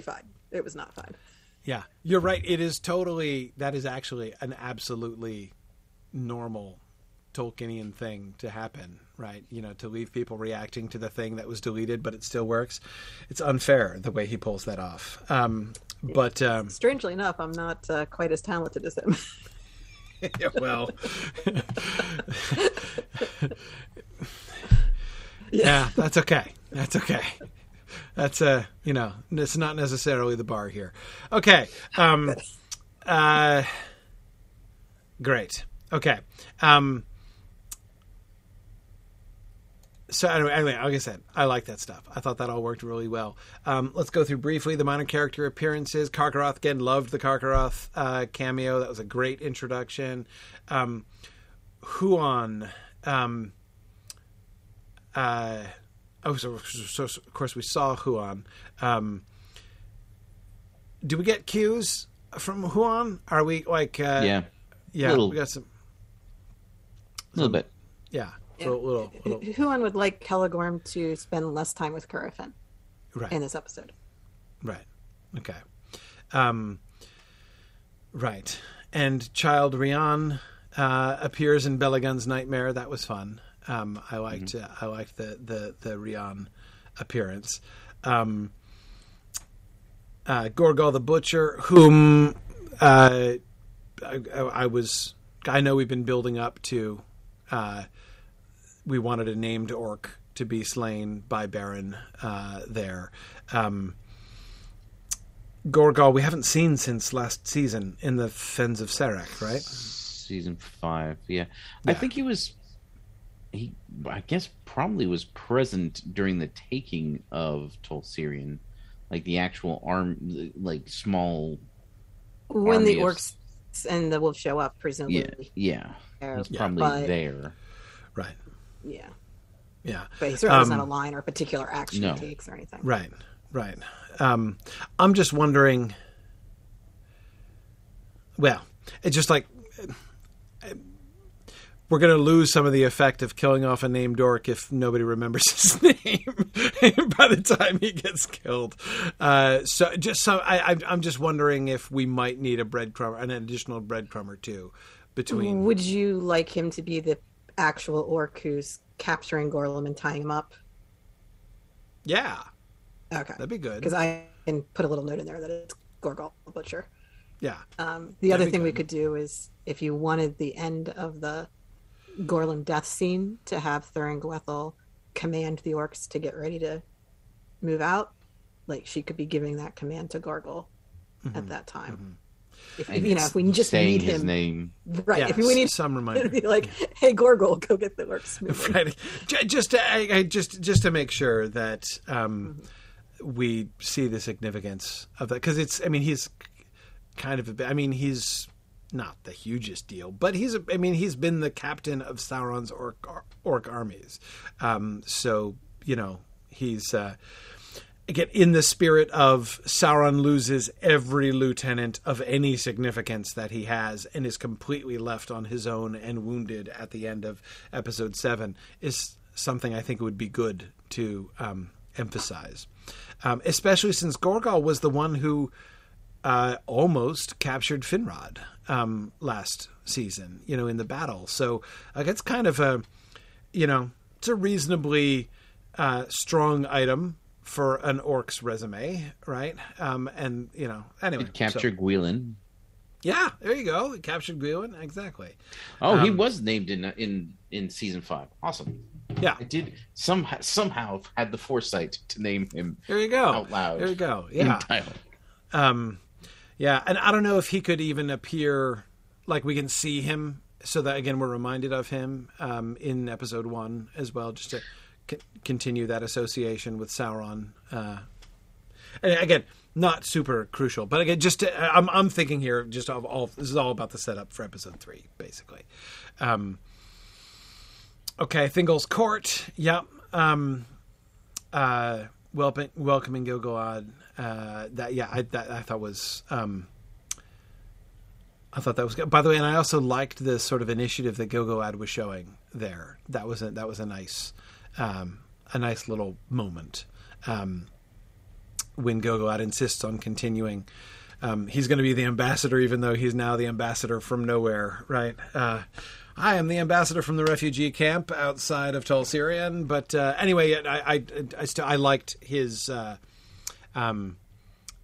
fine. It was not fine. Yeah, you're right. It is totally. That is actually an absolutely normal Tolkienian thing to happen, right? You know, to leave people reacting to the thing that was deleted, but it still works. It's unfair the way he pulls that off. Um, but um, Strangely enough, I'm not uh, quite as talented as him. yeah, [LAUGHS] [LAUGHS] well, [LAUGHS] yeah, that's okay. That's okay. That's a you know, it's not necessarily the bar here. Okay. Um, uh, great. Okay. Um, so anyway, anyway, like I said, I like that stuff. I thought that all worked really well. Um, let's go through briefly the minor character appearances. Carcharoth again, loved the Carcharoth uh, cameo. That was a great introduction. Um, Huan, um, uh, oh, so, so, so of course we saw Huan. Um, do we get cues from Huan? Are we like, uh, yeah, yeah, Little. we got some, a little bit. yeah, little, little, little, Huan would like Celegorm to spend less time with Curufin right. in this episode. Right. Okay. Um, right. And Child Rian uh, appears in Belegund's Nightmare. That was fun. Um, I liked uh, I liked the the the Rian appearance. Um, uh, Gorgol the Butcher, whom uh, I, I was I know we've been building up to. Uh, we wanted a named orc to be slain by Beren uh, there. Um, Gorgol, we haven't seen since last season in the Fens of Serech, right? Season five. Yeah. I think he was. He, I guess, probably was present during the taking of Tol Sirion, like the actual arm, like small. When the Army of- orcs and the wolves show up, presumably. yeah. there, He's probably but- there. Right. Yeah. Yeah. But he certainly doesn't Um, a line or a particular action no. he takes or anything. Right. Right. Um, I'm just wondering. Well, it's just like we're going to lose some of the effect of killing off a named orc if nobody remembers [LAUGHS] his name [LAUGHS] by the time he gets killed. Uh, so just so I, I'm just wondering if we might need a breadcrumb, an additional breadcrumb or two between. Would you like him to be the actual orc who's capturing Gorlim and tying him up? Yeah, Okay. that'd be good. Because I can put a little note in there that it's Gorgol the Butcher. Yeah. Um, the That'd other thing we could do is if you wanted the end of the Gorlim death scene to have Thuringwethil command the orcs to get ready to move out, like she could be giving that command to Gorgol Mm-hmm. at that time. If And you know, if we just saying need his him, name. right? Yeah, if we need some [LAUGHS] reminder. be like, "Hey, Gorgol, go get the orcs [LAUGHS] moving." right just to, I, I just just to make sure that um, we see the significance of that because it's i mean he's kind of a bit i mean he's not the hugest deal but he's I mean he's been the captain of sauron's orc orc armies. Um, so you know he's uh, again in the spirit of Sauron loses every lieutenant of any significance that he has and is completely left on his own and wounded at the end of episode seven is something I think would be good to um, emphasize, um, especially since Gorgol was the one who uh, almost captured Finrod um, last season, you know, in the battle. So like, it's kind of a, you know, it's a reasonably uh, strong item for an orc's resume, right? Um, and you know, anyway, It captured so- Gwilyn. yeah, there you go. It captured Gwyn, exactly. Oh, he Um, was named in in in season five. Awesome. Yeah, I did somehow somehow had the foresight to name him there you go. out loud. There you go. Yeah. Um, yeah, and I don't know if he could even appear like we can see him, so that again we're reminded of him um, in episode one as well, just to c- continue that association with Sauron. Uh, and again, not super crucial, but again, just to, I'm I'm thinking here just of all this is all about the setup for episode three, basically. Um, okay, Thingol's court. Yep. Um, uh, welcoming, welcoming Gil-galad. Uh, that yeah, I that I thought was um, I thought that was good. By the way, and I also liked the sort of initiative that Gil-galad was showing there. That was a that was a nice um, a nice little moment um, when Gil-galad insists on continuing. Um, he's going to be the ambassador, even though he's now the ambassador from nowhere, right? Uh, I am the ambassador from the refugee camp outside of Tol Sirion, but uh, anyway, I I, I, still, I liked his uh, um,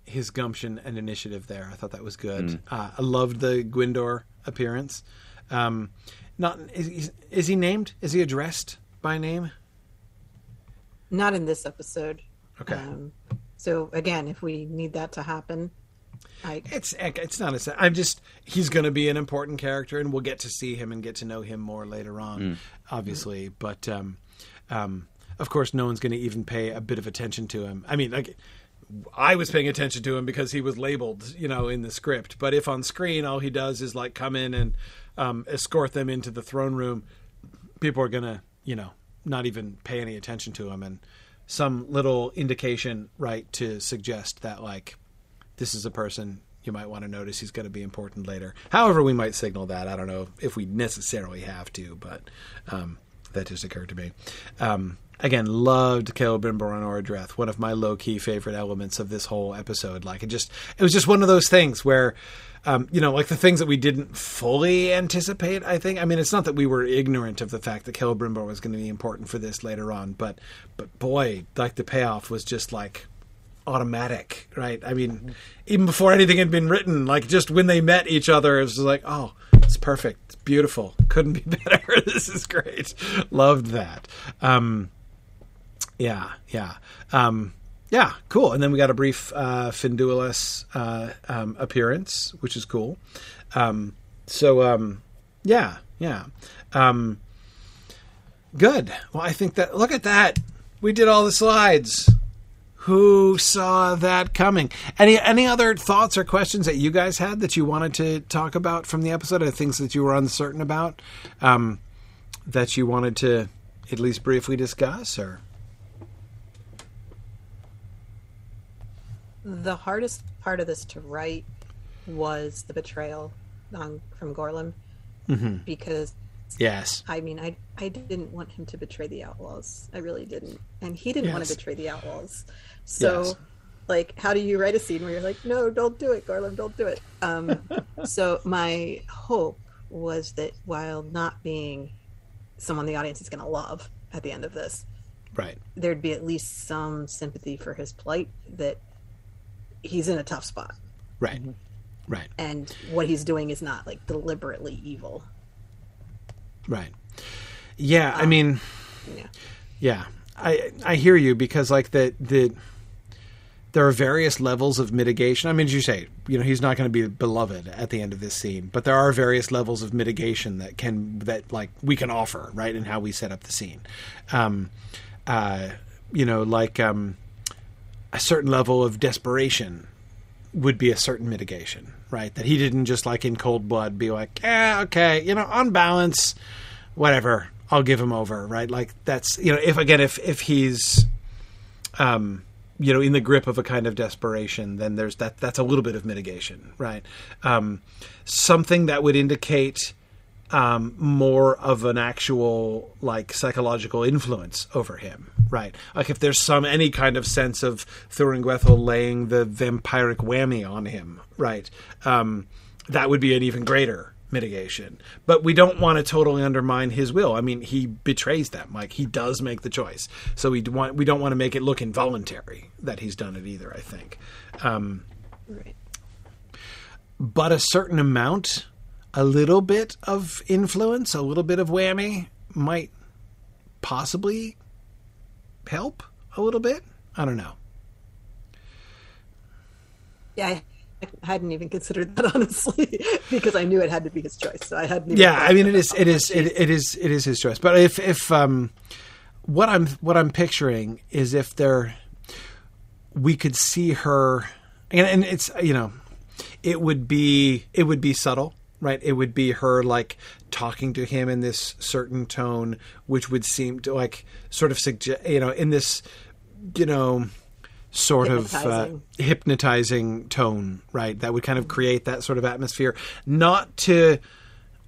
his gumption and initiative there. I thought that was good. Uh, I loved the Gwindor appearance. Um, not is, is, is he named? Is he addressed by name? Not in this episode. Okay. Um, so again, if we need that to happen, I It's it's not a. I'm just he's going to be an important character, and we'll get to see him and get to know him more later on, obviously. But um, um, of course, no one's going to even pay a bit of attention to him. I mean, like I was paying attention to him because he was labeled, you know, in the script. But if on screen all he does is like come in and um, escort them into the throne room, people are gonna, you know, not even pay any attention to him, and some little indication, right, to suggest that like this is a person you might want to notice he's going to be important later. However, we might signal that. I don't know if we necessarily have to, but um, that just occurred to me. Um, again, loved Celebrimbor and Orodreth. One of my low key favorite elements of this whole episode. Like it just, it was just one of those things where. Um, you know, like the things that we didn't fully anticipate. I think. I mean, it's not that we were ignorant of the fact that Celebrimbor was going to be important for this later on, but, but boy, like the payoff was just like automatic, right? I mean, even before anything had been written, like just when they met each other, it was like, oh, it's perfect, it's beautiful, couldn't be [LAUGHS] better. this is great. Loved that. Um, yeah, yeah, um, yeah, cool. And then we got a brief uh, Finduilas uh, um, appearance, which is cool. Um, so, um, yeah, yeah. Um, good. Well, I think that look at that. We did all the slides who saw that coming any any other thoughts or questions that you guys had that you wanted to talk about from the episode or things that you were uncertain about um, that you wanted to at least briefly discuss or the hardest part of this to write was the betrayal on, from Gorlim because yes I mean I I didn't want him to betray the outlaws. I really didn't, and he didn't want to betray the outlaws. So, Yes. like, how do you write a scene where you're like, no, don't do it, Gorlim, don't do it. Um, [LAUGHS] so my hope was that while not being someone the audience is going to love at the end of this, right there'd be at least some sympathy for his plight that he's in a tough spot right right and what he's doing is not like deliberately evil. right yeah i mean Yeah. Yeah, I I hear you because like the the there are various levels of mitigation. I mean, as you say, you know, he's not going to be beloved at the end of this scene, but there are various levels of mitigation that can that like we can offer, right, in how we set up the scene. Um, uh, you know, like um, a certain level of desperation would be a certain mitigation, right? That he didn't just like in cold blood be like, yeah, okay, you know, on balance, whatever, I'll give him over, right? Like that's you know, if again, if if he's, um, you know in the grip of a kind of desperation then there's that that's a little bit of mitigation right um, something that would indicate um, more of an actual like psychological influence over him right like if there's some any kind of sense of Thuringwethil laying the vampiric whammy on him right um, that would be an even greater mitigation. But we don't want to totally undermine his will. I mean, he betrays them. Like he does make the choice. So we want we don't want to make it look involuntary that he's done it either. I think, um, Right. but a certain amount, a little bit of influence, a little bit of whammy might possibly help a little bit. I don't know. Yeah, I hadn't even considered that [LAUGHS] honestly, because I knew it had to be his choice. So I hadn't. Even yeah i mean it is, it is, it, it is, it is his choice but if if um what i'm what i'm picturing is if there we could see her and, and it's you know it would be it would be subtle right? It would be her like talking to him in this certain tone which would seem to like sort of suggest you know in this you know sort of uh, Hypnotizing. tone right? That would kind of create that sort of atmosphere. Not to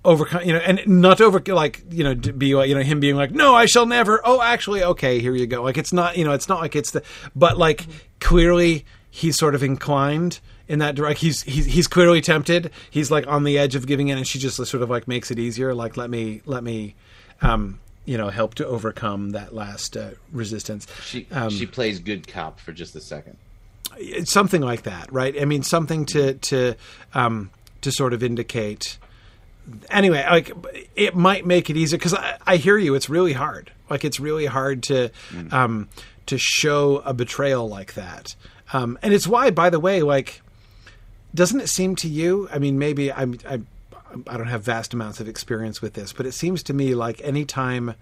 overcome you know and not to over like you know to be like you know him being like no i shall never. Oh actually okay here you go. Like it's not you know it's not like it's the but like clearly he's sort of inclined in that direct he's he's he's clearly tempted he's like on the edge of giving in and she just sort of like makes it easier like let me let me um you know help to overcome that last uh, resistance She Um, she plays good cop for just a second. it's something like that, right? I mean, something to to um, to sort of indicate. Anyway, like it might make it easier because I, I hear you. It's really hard. Like it's really hard to um, to show a betrayal like that, um, and it's why, by the way, like doesn't it seem to you? I mean, maybe I'm, I I don't have vast amounts of experience with this, but it seems to me like anytime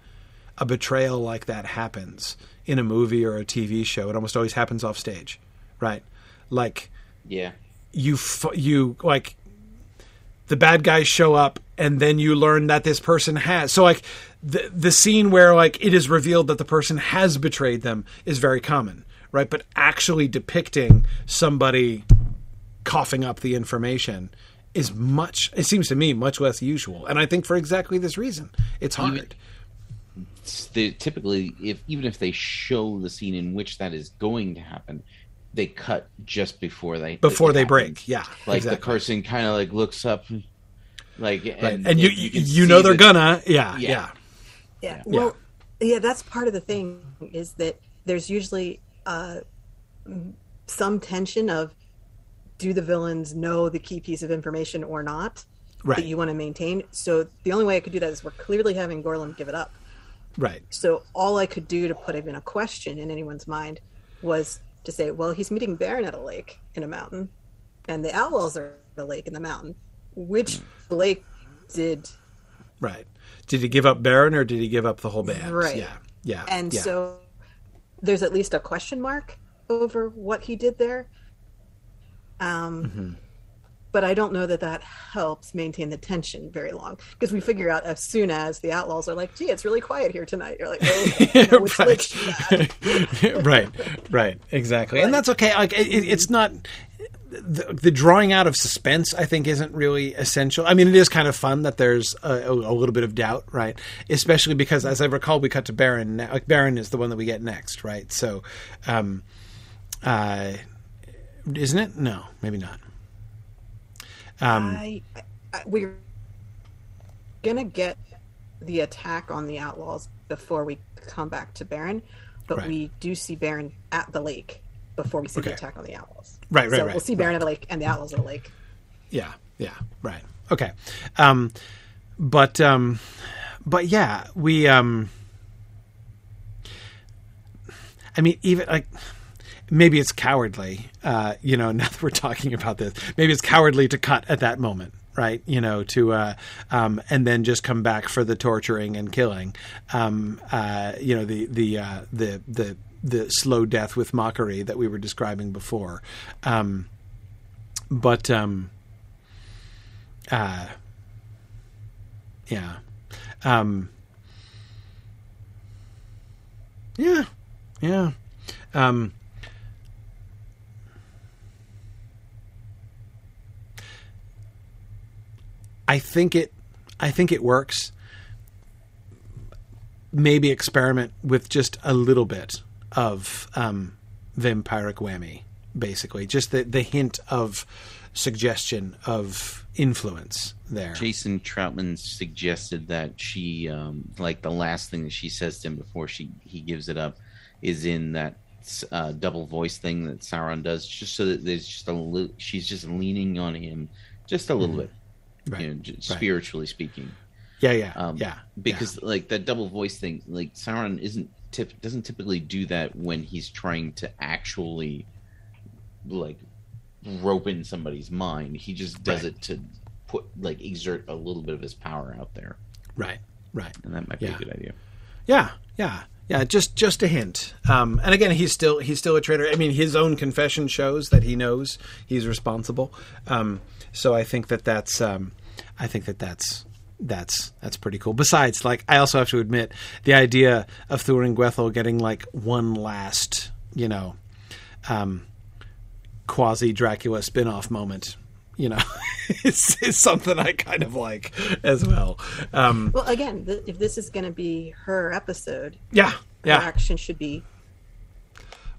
a betrayal like that happens in a movie or a TV show, it almost always happens off stage, right? Like Yeah. you f- you like the bad guys show up and then you learn that this person has so like the the scene where like it is revealed that the person has betrayed them is very common right but actually depicting somebody coughing up the information is much it seems to me much less usual and i think for exactly this reason it's hard It's the, typically, if even if they show the scene in which that is going to happen, they cut just before they before they happens. break yeah Like the person kind of like looks up, like right. and, you you, can you know they're that- gonna yeah Yeah. yeah Yeah. Well, yeah. that's part of the thing is that there's usually uh, some tension of do the villains know the key piece of information or not right that you want to maintain. So the only way I could do that is we're clearly having Gorlim give it up. right So all I could do to put even a question in anyone's mind was to say, well, he's meeting Beren at a lake in a mountain, and the outlaws are at a lake in the mountain. Which lake did right did he give up Beren or did he give up the whole band Right. yeah yeah and yeah. so there's at least a question mark over what he did there um Mm-hmm. but i don't know that that helps maintain the tension very long because we figure out as soon as the outlaws are like gee it's really quiet here tonight you're like oh, [LAUGHS] okay, now which lake should I-" [LAUGHS] right, right, exactly, and that's okay. Like it, it- it's not the, the drawing out of suspense. I think isn't really essential. I mean, it is kind of fun that there's a, a, a little bit of doubt, right? Especially because, as I recall, we cut to Beren. Like Beren is the one that we get next, right? So, um, uh, isn't it? No, maybe not. Um, I, I, we're gonna get the attack on the outlaws before we come back to Beren, but Right. we do see Beren at the lake before we see Okay. the attack on the outlaws. Right, right, So right, we'll see Beren at the lake and the outlaws at the lake. Yeah, yeah, right. Okay. Um but um but yeah, we um I mean even like maybe it's cowardly, uh, you know, [LAUGHS] now that we're talking about this. Maybe it's cowardly to cut at that moment, right? You know, to uh um and then just come back for the torturing and killing. Um uh you know, the the uh the the the slow death with mockery that we were describing before. Um but um uh yeah um yeah yeah um I think it I think it works. Maybe experiment with just a little bit of um, vampiric whammy, basically, just the the hint of suggestion of influence there. Jason Troutman suggested that she, um, like the last thing that she says to him before she he gives it up, is in that uh, double voice thing that Sauron does, just so that there's just a li- she's just leaning on him just a little bit, Right. you know, Right. spiritually speaking. Yeah, yeah, Um, yeah. because like that double voice thing, like Sauron isn't tip doesn't typically do that when he's trying to actually like rope in somebody's mind. He just does Right. it to put like exert a little bit of his power out there, right, right. and that might be Yeah. a good idea. Yeah, yeah, yeah. Just just a hint. Um, and again, he's still he's still a traitor. I mean, his own confession shows that he knows he's responsible. Um, so I think that that's um, I think that that's that's that's pretty cool. Besides, like I also have to admit the idea of Thuringwethil getting like one last, you know, um, quasi Dracula spin off moment. You know, [LAUGHS] it's, it's something I kind of like as well. Um, Well, again, th- if this is going to be her episode, yeah, her yeah. action should be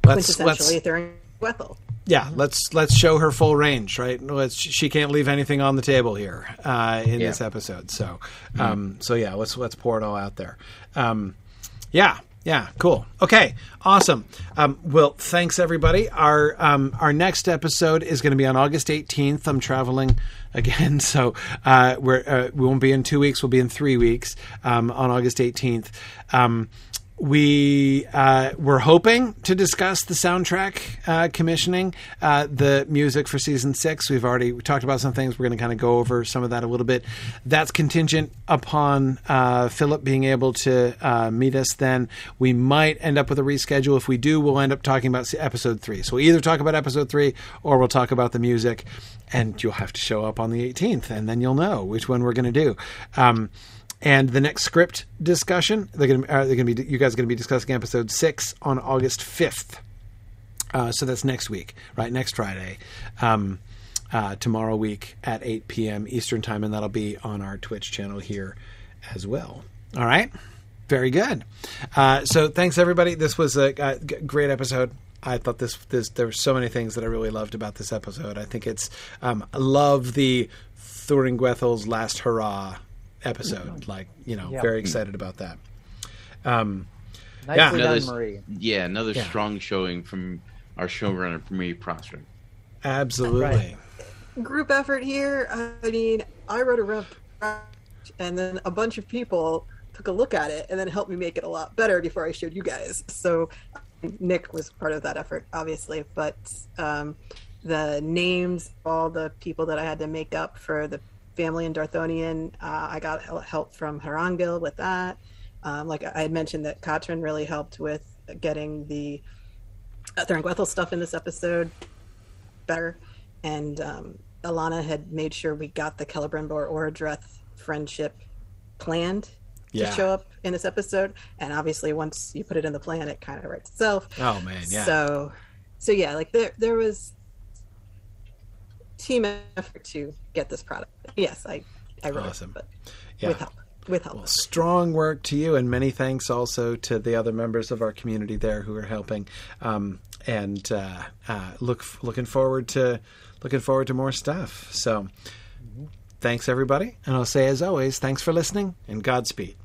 Let's let's quintessentially Thurin Gwethel. Yeah let's let's show her full range right? Let's she can't leave anything on the table here uh, in Yeah. this episode. So um so yeah let's let's pour it all out there. Um yeah yeah cool. Okay awesome. Um well thanks everybody. Our um our next episode is going to be on august 18th i'm traveling again [LAUGHS] so uh we're uh, we won't be in two weeks we'll be in three weeks um on august 18th um we uh, we're hoping to discuss the soundtrack uh, commissioning, uh, the music for season six. We've already we talked about some things. We're going to kind of go over some of that a little bit. That's contingent upon uh, Philip being able to uh, meet us. Then we might end up with a reschedule. If we do, we'll end up talking about episode three. So we'll either talk about episode three or we'll talk about the music. And you'll have to show up on the 18th, and then you'll know which one we're going to do. Um, and the next script discussion, they're going to uh, they're going to be you guys are going to be discussing episode six on August fifth. Uh, so that's next week, right? Next Friday, um, uh, tomorrow week at eight p.m. Eastern time, and that'll be on our Twitch channel here as well. All right, very good. Uh, so thanks everybody. This was a great episode. I thought this this there were so many things that I really loved about this episode. I think it's um, I love the Thuringwethil's last hurrah episode. Like you know, Yeah. very excited about that. Um, Nicely Yeah. done, Another- Marie. Yeah, another Yeah. strong showing from our showrunner Marie Prosser. absolutely. Right. Group effort here. I mean, I wrote a rough draft, and then a bunch of people took a look at it and then helped me make it a lot better before I showed you guys. So Nick was part of that effort, obviously, but um, the names, all the people that I had to make up for the family in Dorthonion, uh, I got hel- help from Harangil with that. Um, like I had mentioned, that Katrin really helped with getting the uh, stuff in this episode better, and um, Alana had made sure we got the Celebrimbor Orodreth friendship planned Yeah. to show up in this episode. And obviously, once you put it in the plan, it kind of writes itself. Oh man, yeah. So, so yeah, like there there was team effort to get this product. Yes, I I wrote Awesome. it, but Yeah. with help, with help. Well, strong work to you, and many thanks also to the other members of our community there who are helping. Um, and uh, uh, look looking forward to looking forward to more stuff. So, thanks everybody, and I'll say as always, thanks for listening and Godspeed.